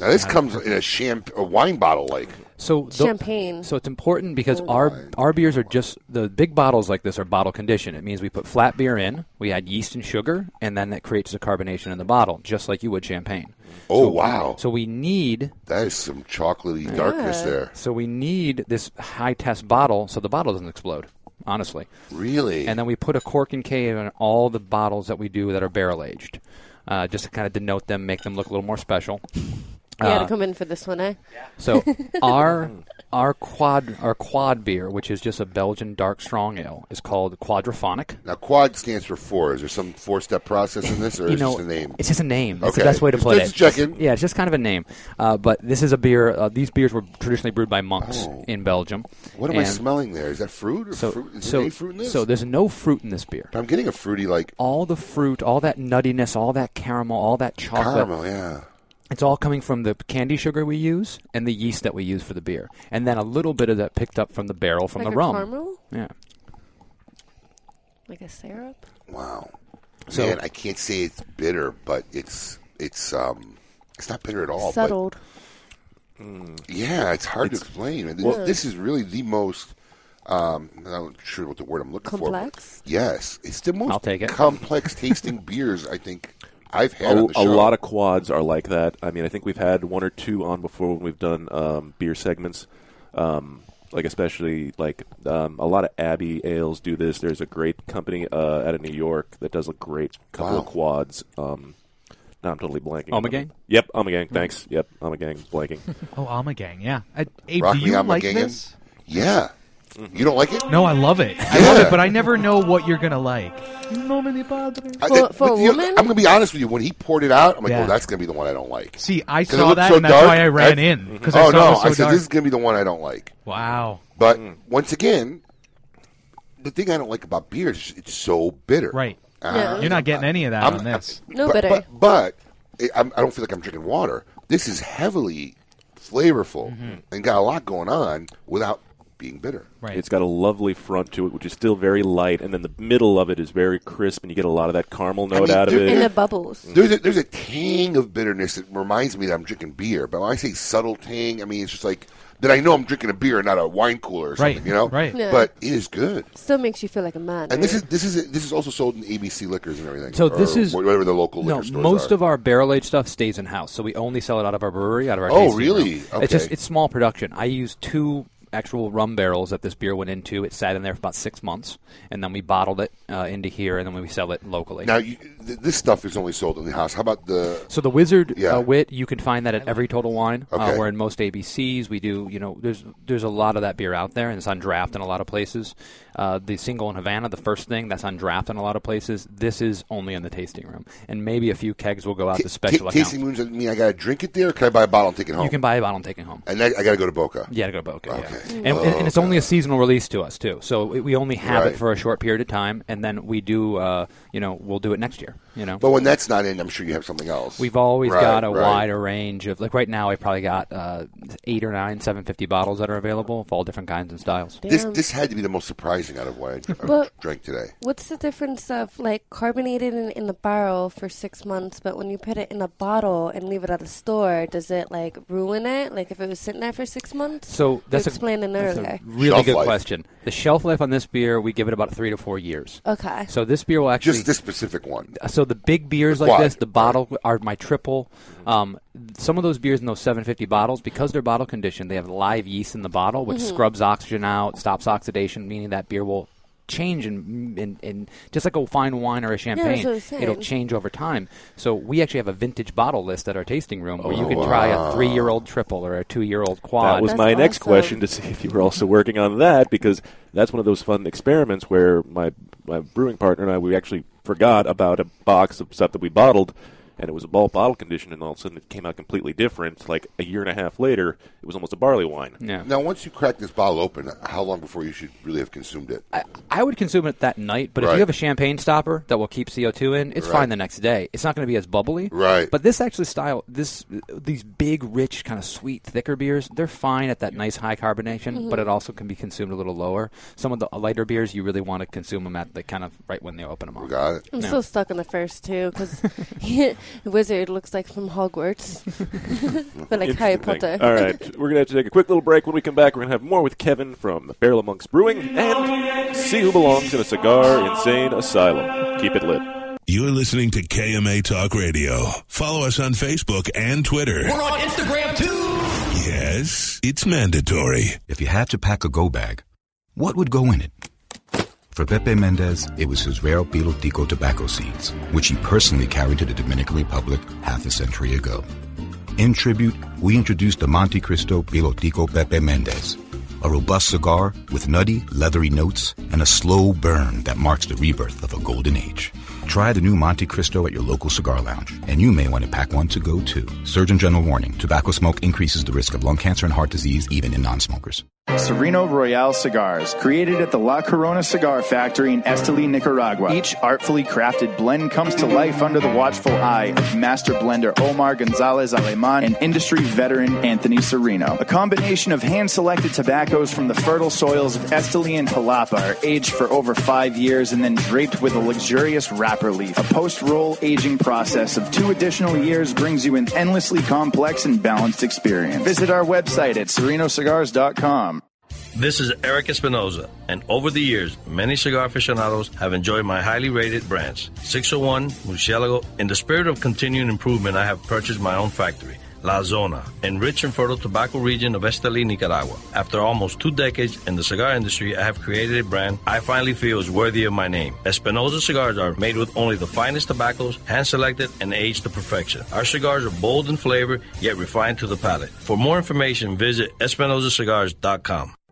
Now this comes in a champ, a wine bottle, like. So the- Champagne. So it's important because Oh, our wine. our beers are just the big bottles like this are bottle conditioned. It means we put flat beer in, we add yeast and sugar, and then that creates a carbonation in the bottle, just like you would champagne. Oh So- wow, So we need that is some chocolatey darkness Yeah. there. so we need this high test bottle so the bottle doesn't explode. Honestly, Really? and then we put a cork and cage on all the bottles that we do that are barrel aged, uh, just to kind of denote them, make them look a little more special. You had Uh, to come in for this one, eh? Yeah. So our our quad our quad beer, which is just a Belgian dark strong ale, is called Quadraphonic. now quad stands for four. Is there some four-step process in this, or you is it know, just a name? it's just a name. It's Okay. the best way to put just it. checking. Yeah, it's just kind of a name. Uh, but this is a beer. Uh, these beers were traditionally brewed by monks Oh. in Belgium. What am I smelling there? Is that fruit or So, fruit? Is so, there any fruit in this? so there's no fruit in this beer. I'm getting a fruity like All the fruit, all that nuttiness, all that caramel, all that chocolate. caramel. Yeah. It's all coming from the candi sugar we use and the yeast that we use for the beer, and then a little bit of that picked up from the barrel from like the a rum. caramel? Yeah. Like a syrup? Wow. So- Man, I can't say it's bitter, but it's it's um it's not bitter at all. but- Settled. yeah, it's hard to explain. This, Well- this is really the most. Um, I'm not sure what the word I'm looking Complex? for. Yes, it's the most I'll take it. complex tasting beers I think I've had. A, on the a lot of quads are like that. I mean, I think we've had one or two on before when we've done um, beer segments. Um, like especially like um, a lot of Abbey ales do this. There's a great company uh, out of New York that does a great couple Wow. of quads. Um, now I'm totally blanking. on Omegang? them. Yep, Omegang. Thanks. Yep, Omegang. Blanking. Oh, Almagang, yeah. Uh, Abe, Rock do you my like gingham. this? Yeah, you don't like it? No, I love it. I love it, but I never know what you're gonna like. No me padre. I- For- it- for but, a you know, woman? I'm going to be honest with you. When he poured it out, I'm like, Yeah. oh, that's going to be the one I don't like. See, I 'Cause it saw looked that, so and that's dark. why I ran That's- in because oh I saw no! it was so I said dark. this is going to be the one I don't like. wow. But once again, the thing I don't like about beer is it's so bitter. Right. Uh, You're not getting any of that I'm- on this. No but, bitter. But, but it, I'm, I don't feel like I'm drinking water. This is heavily flavorful and got a lot going on without being bitter. Right. It's got a lovely front to it, which is still very light, and then the middle of it is very crisp, and you get a lot of that caramel note mean, out of it. And the bubbles. There's a, there's a tang of bitterness that reminds me that I'm drinking beer. But when I say subtle tang, I mean it's just like that I know I'm drinking a beer, and not a wine cooler or Right, something. You know, right. Yeah. But it is good. Still makes you feel like a man. And this is this is this is also sold in ABC liquors and everything. So this or is whatever the local no. liquor stores Most are. of our barrel aged stuff stays in house, so we only sell it out of our brewery, out of our. Oh, tasting really? room. It's just Okay. it's small production. I use two actual rum barrels that this beer went into. It sat in there for about six months, and then we bottled it uh, into here, and then we sell it locally. now you, th- this stuff is only sold in the house. How about the? So the Wizard Yeah. uh, Wit, you can find that at every Total Wine. Uh, Okay. we're in most ABCs. We do, you know, there's there's a lot of that beer out there, and it's on draft in a lot of places. Uh, the single in Havana, the first thing, that's on draft in a lot of places. This is only in the tasting room, and maybe a few kegs will go out to special ta- accounts. tasting rooms doesn't mean I got to drink it there. Or can I buy a bottle and take it home? You can buy a bottle and take it home. and then I got to go to Boca. Yeah, to go to Boca. Okay. Yeah. And, and, and it's Oh, only a seasonal release to us too, so we we only have Right. it for a short period of time, and then we do, uh, you know, we'll do it next year. You know, But when that's not in, I'm sure you have something else. We've always Right, got a right. wider range of like right now. I probably got uh, eight or nine 750 bottles that are available of all different kinds and styles. This this had to be the most surprising out of what I dr- But- drank today. What's the difference of like carbonated in, in the barrel for six months, but when you put it in a bottle and leave it at a store, does it like ruin it? Like if it was sitting there for six months? So that's you a, explained it that's a really Shelf good life. question. The shelf life on this beer, we give it about three to four years. Okay. So this beer will actually Just this specific one. so the big beers The like quad, this, the bottle are my triple. Um, some of those beers in those 750 bottles, because they're bottle conditioned, they have live yeast in the bottle, which Mm-hmm. scrubs oxygen out, stops oxidation, meaning that beer will change in, in, in just like a fine wine or a champagne. what I was it'll change over time. So we actually have a vintage bottle list at our tasting room where you Oh, can try a three-year-old triple or a two-year-old quad. That was my next question to see if you were also working on that because that's one of those fun experiments where my my brewing partner and I we actually forgot about a box of stuff that we bottled and it was a bulk bottle condition and all of a sudden it came out completely different like a year and a half later it was almost a barley wine. Yeah. Now, once you crack this bottle open, how long before you should really have consumed it? I would consume it that night, but if you have a champagne stopper that will keep CO2 in, it's Right. fine the next day. It's not going to be as bubbly. Right. But this actually style, this these big, rich, kind of sweet, thicker beers, they're fine at that nice high carbonation, Mhm. but it also can be consumed a little lower. Some of the lighter beers, you really want to consume them at the kind of right when they open them up. Got it. I'm Yeah. still stuck on the first two because Wizard looks like from Hogwarts, but like Harry Potter. All right, we're gonna have to take a quick little break. When we come back, we're gonna have more with Kevin from Barrel of Monks Brewing and see who belongs in a cigar insane asylum. Keep it lit. You're listening to KMA Talk Radio. Follow us on Facebook and Twitter. We're on Instagram too. Yes, it's mandatory. If you had to pack a go bag, what would go in it? For Pepe Mendez, it was his rare Pilotico tobacco seeds, which he personally carried to the Dominican Republic half a century ago. In tribute, we introduced the Montecristo Pilotico Pepe Mendez, a robust cigar with nutty, leathery notes and a slow burn that marks the rebirth of a golden age. Try the new Montecristo at your local cigar lounge, and you may want to pack one to go too. Surgeon General warning tobacco smoke increases the risk of lung cancer and heart disease even in non smokers. Serino Royale cigars, created at the La Corona Cigar Factory in Esteli, Nicaragua. Each artfully crafted blend comes to life under the watchful eye of master blender Omar Gonzalez Aleman and industry veteran Anthony Serino. A combination of hand-selected tobaccos from the fertile soils of Esteli and Jalapa are aged for over five years and then draped with a luxurious wrapper leaf. A post-roll aging process of two additional years brings you an endlessly complex and balanced experience. Visit our website at serinocigars.com. This is Erik Espinosa, and over the years, many cigar aficionados have enjoyed my highly rated brands. 601, Murcielago. In the spirit of continuing improvement, I have purchased my own factory, La Zona, in rich and fertile tobacco region of Esteli, Nicaragua. After almost two decades in the cigar industry, I have created a brand I finally feel is worthy of my name. Espinoza cigars are made with only the finest tobaccos, hand-selected and aged to perfection. Our cigars are bold in flavor, yet refined to the palate. For more information, visit EspinosaCigars.com.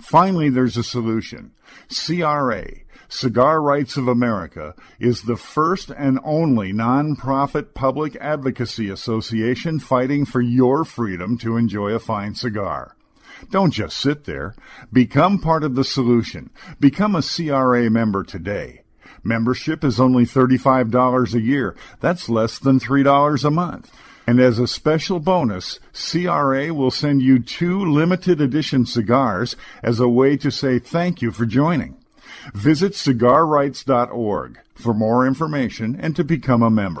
Finally, there's a solution. CRA, Cigar Rights of America, is the first and only nonprofit public advocacy association fighting for your freedom to enjoy a fine cigar. Don't just sit there. Become part of the solution. Become a CRA member today. Membership is only $35 a year. That's less than $3 a month. And as a special bonus, CRA will send you two limited edition cigars as a way to say thank you for joining. Visit cigarrights.org for more information and to become a member.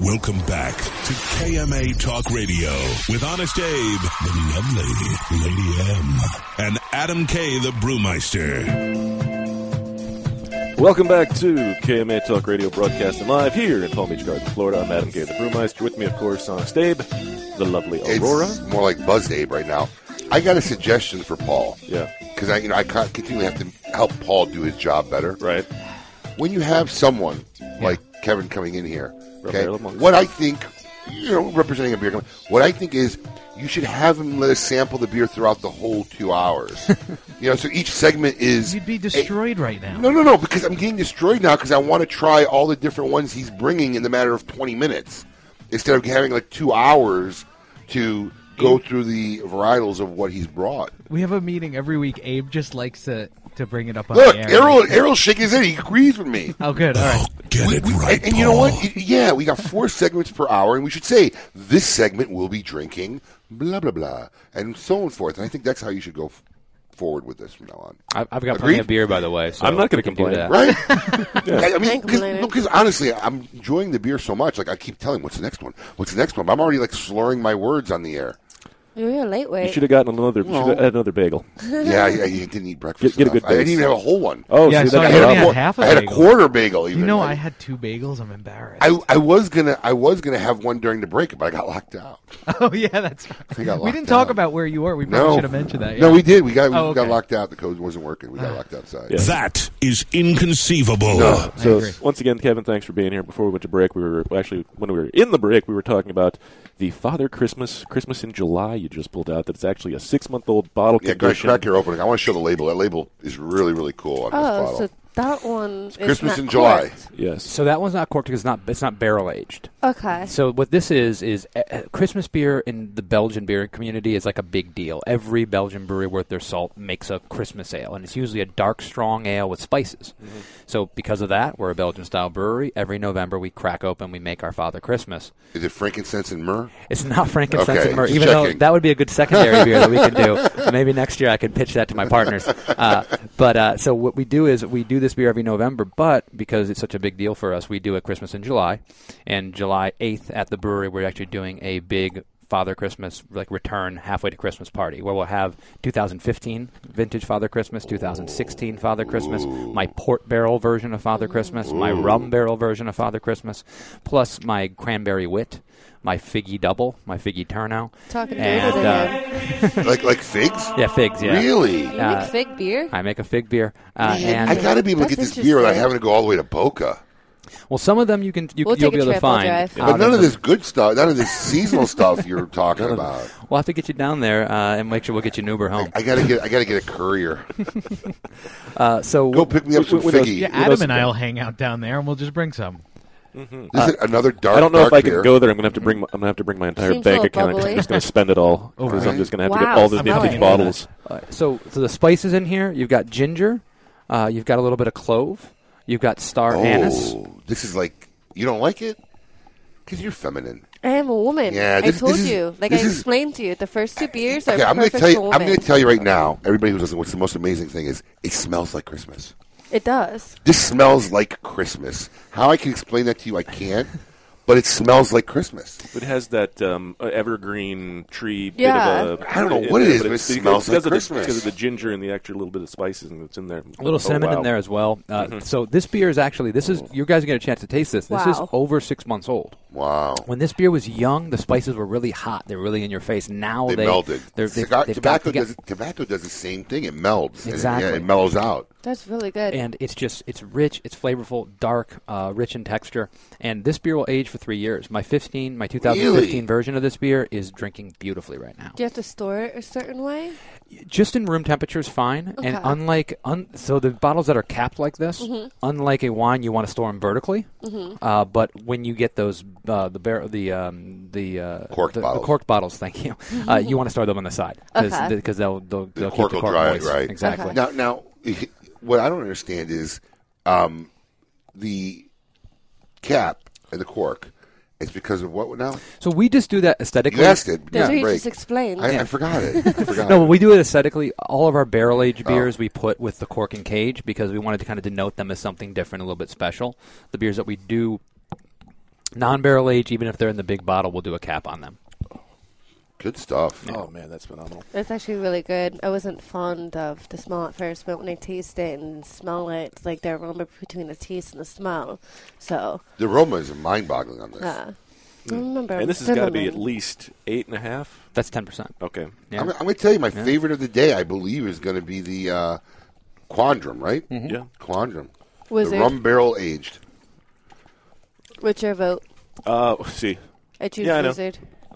Welcome back to KMA Talk Radio with Honest Abe, the lovely Lady M, and Adam K, the Brewmeister. Welcome back to KMA Talk Radio broadcasting live here in Palm Beach Gardens, Florida. I'm Adam Gay, the Brewmeister. With me, of course, Honest Abe, the lovely Aurora. It's more like Buzz Abe right now. I got a suggestion for Paul. Yeah. Because I, you know, I ca- continually have to help Paul do his job better. Right. When you have someone like Kevin coming in here, okay, Monk. what I think, you know, representing a beer company, what I think is you should have him let us sample the beer throughout the whole two hours. you know, so each segment is. You'd be destroyed right now. No, no, no, because I'm getting destroyed now because I want to try all the different ones he's bringing in the matter of 20 minutes instead of having like two hours to go through the varietals of what he's brought. We have a meeting every week. Abe just likes to, to bring it up on Look, the air. Errol, Errol shaking his head. He agrees with me. Oh, good. All right. Get it right, And, and you know what? Yeah, we got four segments per hour, and we should say this segment will be drinking blah blah blah, and so on and forth. And I think that's how you should go f- forward with this from now on. I've, I've got Agreed? plenty of beer, by the way. So I'm not gonna we can do complain. that. Right? Yeah. I, I mean, Ain't because complaining. honestly, I'm enjoying the beer so much. Like I keep telling, what's the next one? What's the next one? I'm already like slurring my words on the air. You're a late You should have gotten another. You should have had another bagel. Yeah, yeah, you didn't eat breakfast. Get- get a enough. good I didn't even have a whole one. Oh, Yeah, see, so that's I I only a had problem. half a I had a bagel. quarter bagel. Even You know, I, I had two bagels. I'm embarrassed. I, I was gonna I was gonna have one during the break, but I got locked out. oh yeah, that's right. We didn't talk out. about where you were. We probably No, should have mentioned that. No, we did. We got we Oh, got locked out. The code wasn't working. We got ah. locked outside. Yeah. That is inconceivable. No. So once again, Kevin, thanks for being here. Before we went to break, we were actually when we were in the break, we were talking about the Father Christmas Christmas in July. You just pulled out that it's actually a six month old bottle Yeah, crack, condition. crack your opening. I want to show the label. That label is really really cool on this oh, bottle. so that one is Christmas not in July. corked. Yes. So that one's not corked because it's not it's not barrel aged. Okay. So what this is is uh, Christmas beer in the Belgian beer community is like a big deal. Every Belgian brewery worth their salt makes a Christmas ale, and it's usually a dark, strong ale with spices. Mm-hmm. So because of that, we're a Belgian style brewery. Every November we crack open, we make our Father Christmas. Is it frankincense and myrrh? It's not frankincense Okay, and myrrh, just even though checking. that would be a good secondary beer that we could do. Maybe next year I could pitch that to my partners. Uh, but uh, so what we do is we do this beer every November, but because it's such a big deal for us, we do it Christmas in July, and July eighth at the brewery we're actually doing a big. Father Christmas, like return halfway to Christmas party, where we'll have 2015 vintage Father Christmas, 2016 Father Christmas, my port barrel version of Father Christmas, my rum barrel version of Father Christmas, plus my cranberry wit, my figgy double, my figgy turnout. Talking and, dirty uh, like like figs? Yeah, figs. Yeah. Really? You Uh, make fig beer? I make a fig beer, uh, and I got to be able to get this beer without having to go all the way to Boca. well, some of them you can you, We'll you'll be able to find. drive. But none in of this good stuff, none of this seasonal stuff you're talking about. We'll have to get you down there uh, and make sure we'll get you an Uber home. I gotta get, I gotta get a courier. Uh, so Go pick me up some with those- figgy. Yeah, Adam and I'll hang out down there, and we'll just bring some. This is another dark. I don't know if dark I can go there. I'm gonna have to bring. My, I'm gonna have to bring my entire Seems bank account. account. 'cause bubbly. I'm just gonna spend it all because I'm just gonna have to get all the I'm vintage really bottles. Uh, so, so the spices in here, you've got ginger, uh, you've got a little bit of clove, you've got star anise. Oh, this is like you don't like it because you're feminine. I am a woman. Yeah, this- I told is- you. Like I this is- explained to you, the first two beers are Okay, I'm gonna tell you. for I'm gonna tell you right now, everybody who's listening. What's the most amazing thing is it smells like Christmas. It does. This smells like Christmas. How I can explain that to you, I can't. But it smells like Christmas. It has that um, evergreen tree. Yeah. Bit of a, I don't know what it there, is, but it it's because- smells like because of the- Christmas. because of the ginger and the extra little bit of spices that's in there. A little Oh, cinnamon wow. in there as well. Uh, Mhm. So this beer is actually this is you guys get a chance to taste this. This is over six months old. Wow. When this beer was young, the spices were really hot. They're really in your face. Now They, they, melted. They're, they've, Cigar- they've tobacco to get- does tobacco does the same thing. It melds. and it- Exactly. yeah, it mellows out. That's really good. and it's just it's rich, it's flavorful, dark, uh, rich in texture. And this beer will age for three years. My 15, my 2015 Really? version of this beer is drinking beautifully right now. Do you have to store it a certain way? Just in room temperature is fine, and unlike un, so the bottles that are capped like this, Mhm. unlike a wine, you want to store them vertically. Mhm. Uh, but when you get those uh, the bar- the um, the uh, Corked the, bottles. the corked bottles, thank you, uh, you want to store them on the side Okay. because they'll they'll, they'll cork keep will the cork dry moist. right? Exactly. Now, now, what I don't understand is um, the cap and the cork. It's because of what now? So we just do that aesthetically. You asked it. That's during what you just explained. I, I forgot it. I forgot no, it. we do it aesthetically. All of our barrel aged Oh. beers we put with the cork and cage because we wanted to kind of denote them as something different, a little bit special. The beers that we do non barrel age, even if they're in the big bottle, we'll do a cap on them. Good stuff. Oh man, that's phenomenal. It's actually really good. I wasn't fond of the smell at first, but when I taste it and smell it, like the aroma between the taste and the smell. So, The aroma is mind-boggling on this. yeah. I remember. And this has got to be at least eight and a half. That's ten percent. Okay. I'm, I'm going to tell you, my Yeah. favorite of the day, I believe, is going to be the uh, Quandrum, right? Mhm. Yeah. Quandrum. Wizard. The rum barrel aged. What's your vote? Uh, see. I choose yeah, I know.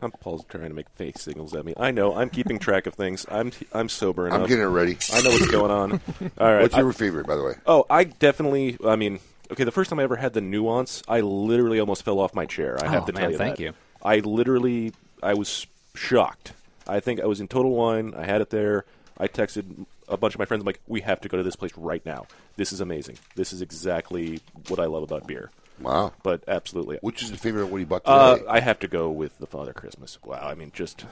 Wizard. I'm Paul's trying to make face signals at me. I know. I'm keeping track of things. I'm I'm sober enough. I'm getting it ready. I know what's going on. All right. What's your I- favorite, by the way? Oh, I definitely. I mean, okay. The first time I ever had the nuance, I literally almost fell off my chair. I have Oh, to man, tell you thank that. you. I literally, I was shocked. I think I was in Total Wine. I had it there. I texted a bunch of my friends. I'm like, we have to go to this place right now. This is amazing. This is exactly what I love about beer. Wow. But absolutely. Which is the favorite of what you bought Uh, today? I have to go with the Father Christmas. Wow. I mean, just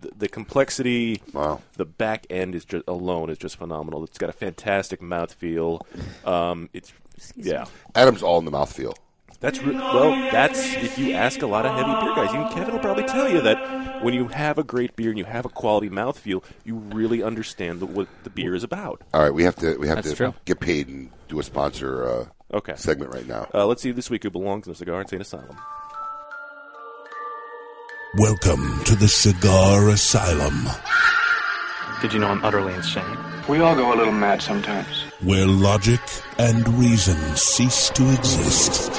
the, the complexity. Wow. The back end is just alone is just phenomenal. It's got a fantastic mouthfeel. Um, it's yeah. Adam's all in the mouthfeel. That's re- well. That's if you ask a lot of heavy beer guys. Even Kevin will probably tell you that when you have a great beer and you have a quality mouthfeel, you really understand the, what the beer is about. All right, we have to we have That's to true. get paid and do a sponsor uh, Okay. segment right now. Uh, let's see this week who belongs in the Cigar Insane Asylum. Welcome to the Cigar Asylum, Did you know I'm utterly insane? We all go a little mad sometimes. where logic and reason cease to exist.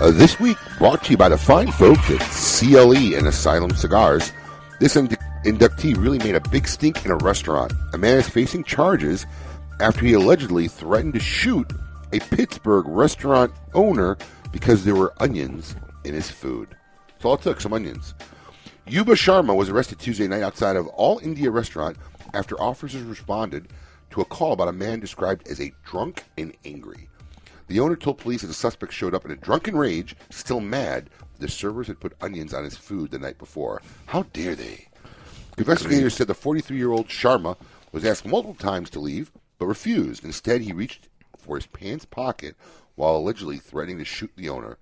Uh, this week, brought to you by the fine folks at CLE and Asylum Cigars. This ind- inductee really made a big stink in a restaurant. A man is facing charges after he allegedly threatened to shoot a Pittsburgh restaurant owner because there were onions in his food. That's all it took, some onions. Yuba Sharma was arrested Tuesday night outside of All India restaurant after officers responded to a call about a man described as a drunk and angry. The owner told police that the suspect showed up in a drunken rage, still mad. The servers had put onions on his food the night before. How dare they? Investigators said the 43 year old Sharma was asked multiple times to leave, but refused. Instead, he reached for his pants pocket while allegedly threatening to shoot the owner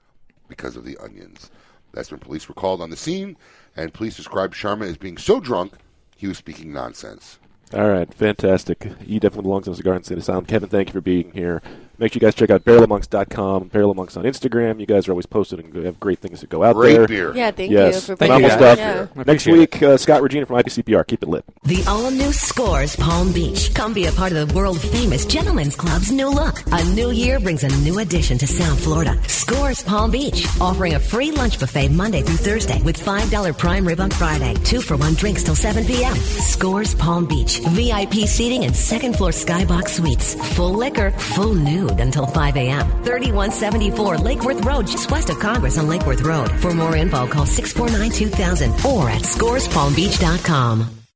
because of the onions. That's when police were called on the scene, and police described Sharma as being so drunk he was speaking nonsense. All right, fantastic. He definitely belongs the Cigar Insane Asylum. Kevin, thank you for being here. Make sure you guys check out barrelofmonks.com, Barrel of Monks on Instagram. You guys are always posted and have great things that go out Great there. beer. Yeah, thank yes. you for phenomenal bringing stuff. that. Yeah. Next week, uh, Scott Regina from IPCPR. Keep it lit. The all new Scores Palm Beach. Come be a part of the world famous Gentlemen's Club's new look. A new year brings a new addition to South Florida. Scores Palm Beach, offering a free lunch buffet Monday through Thursday with $5 prime rib on Friday. Two for one drinks till 7 p.m. Scores Palm Beach. VIP seating and second floor skybox suites. Full liquor, full until 5 a.m. 3174 Lake Worth Road, just west of Congress on Lake Worth Road. For more info, call 649 2000 or at scorespalmbeach.com.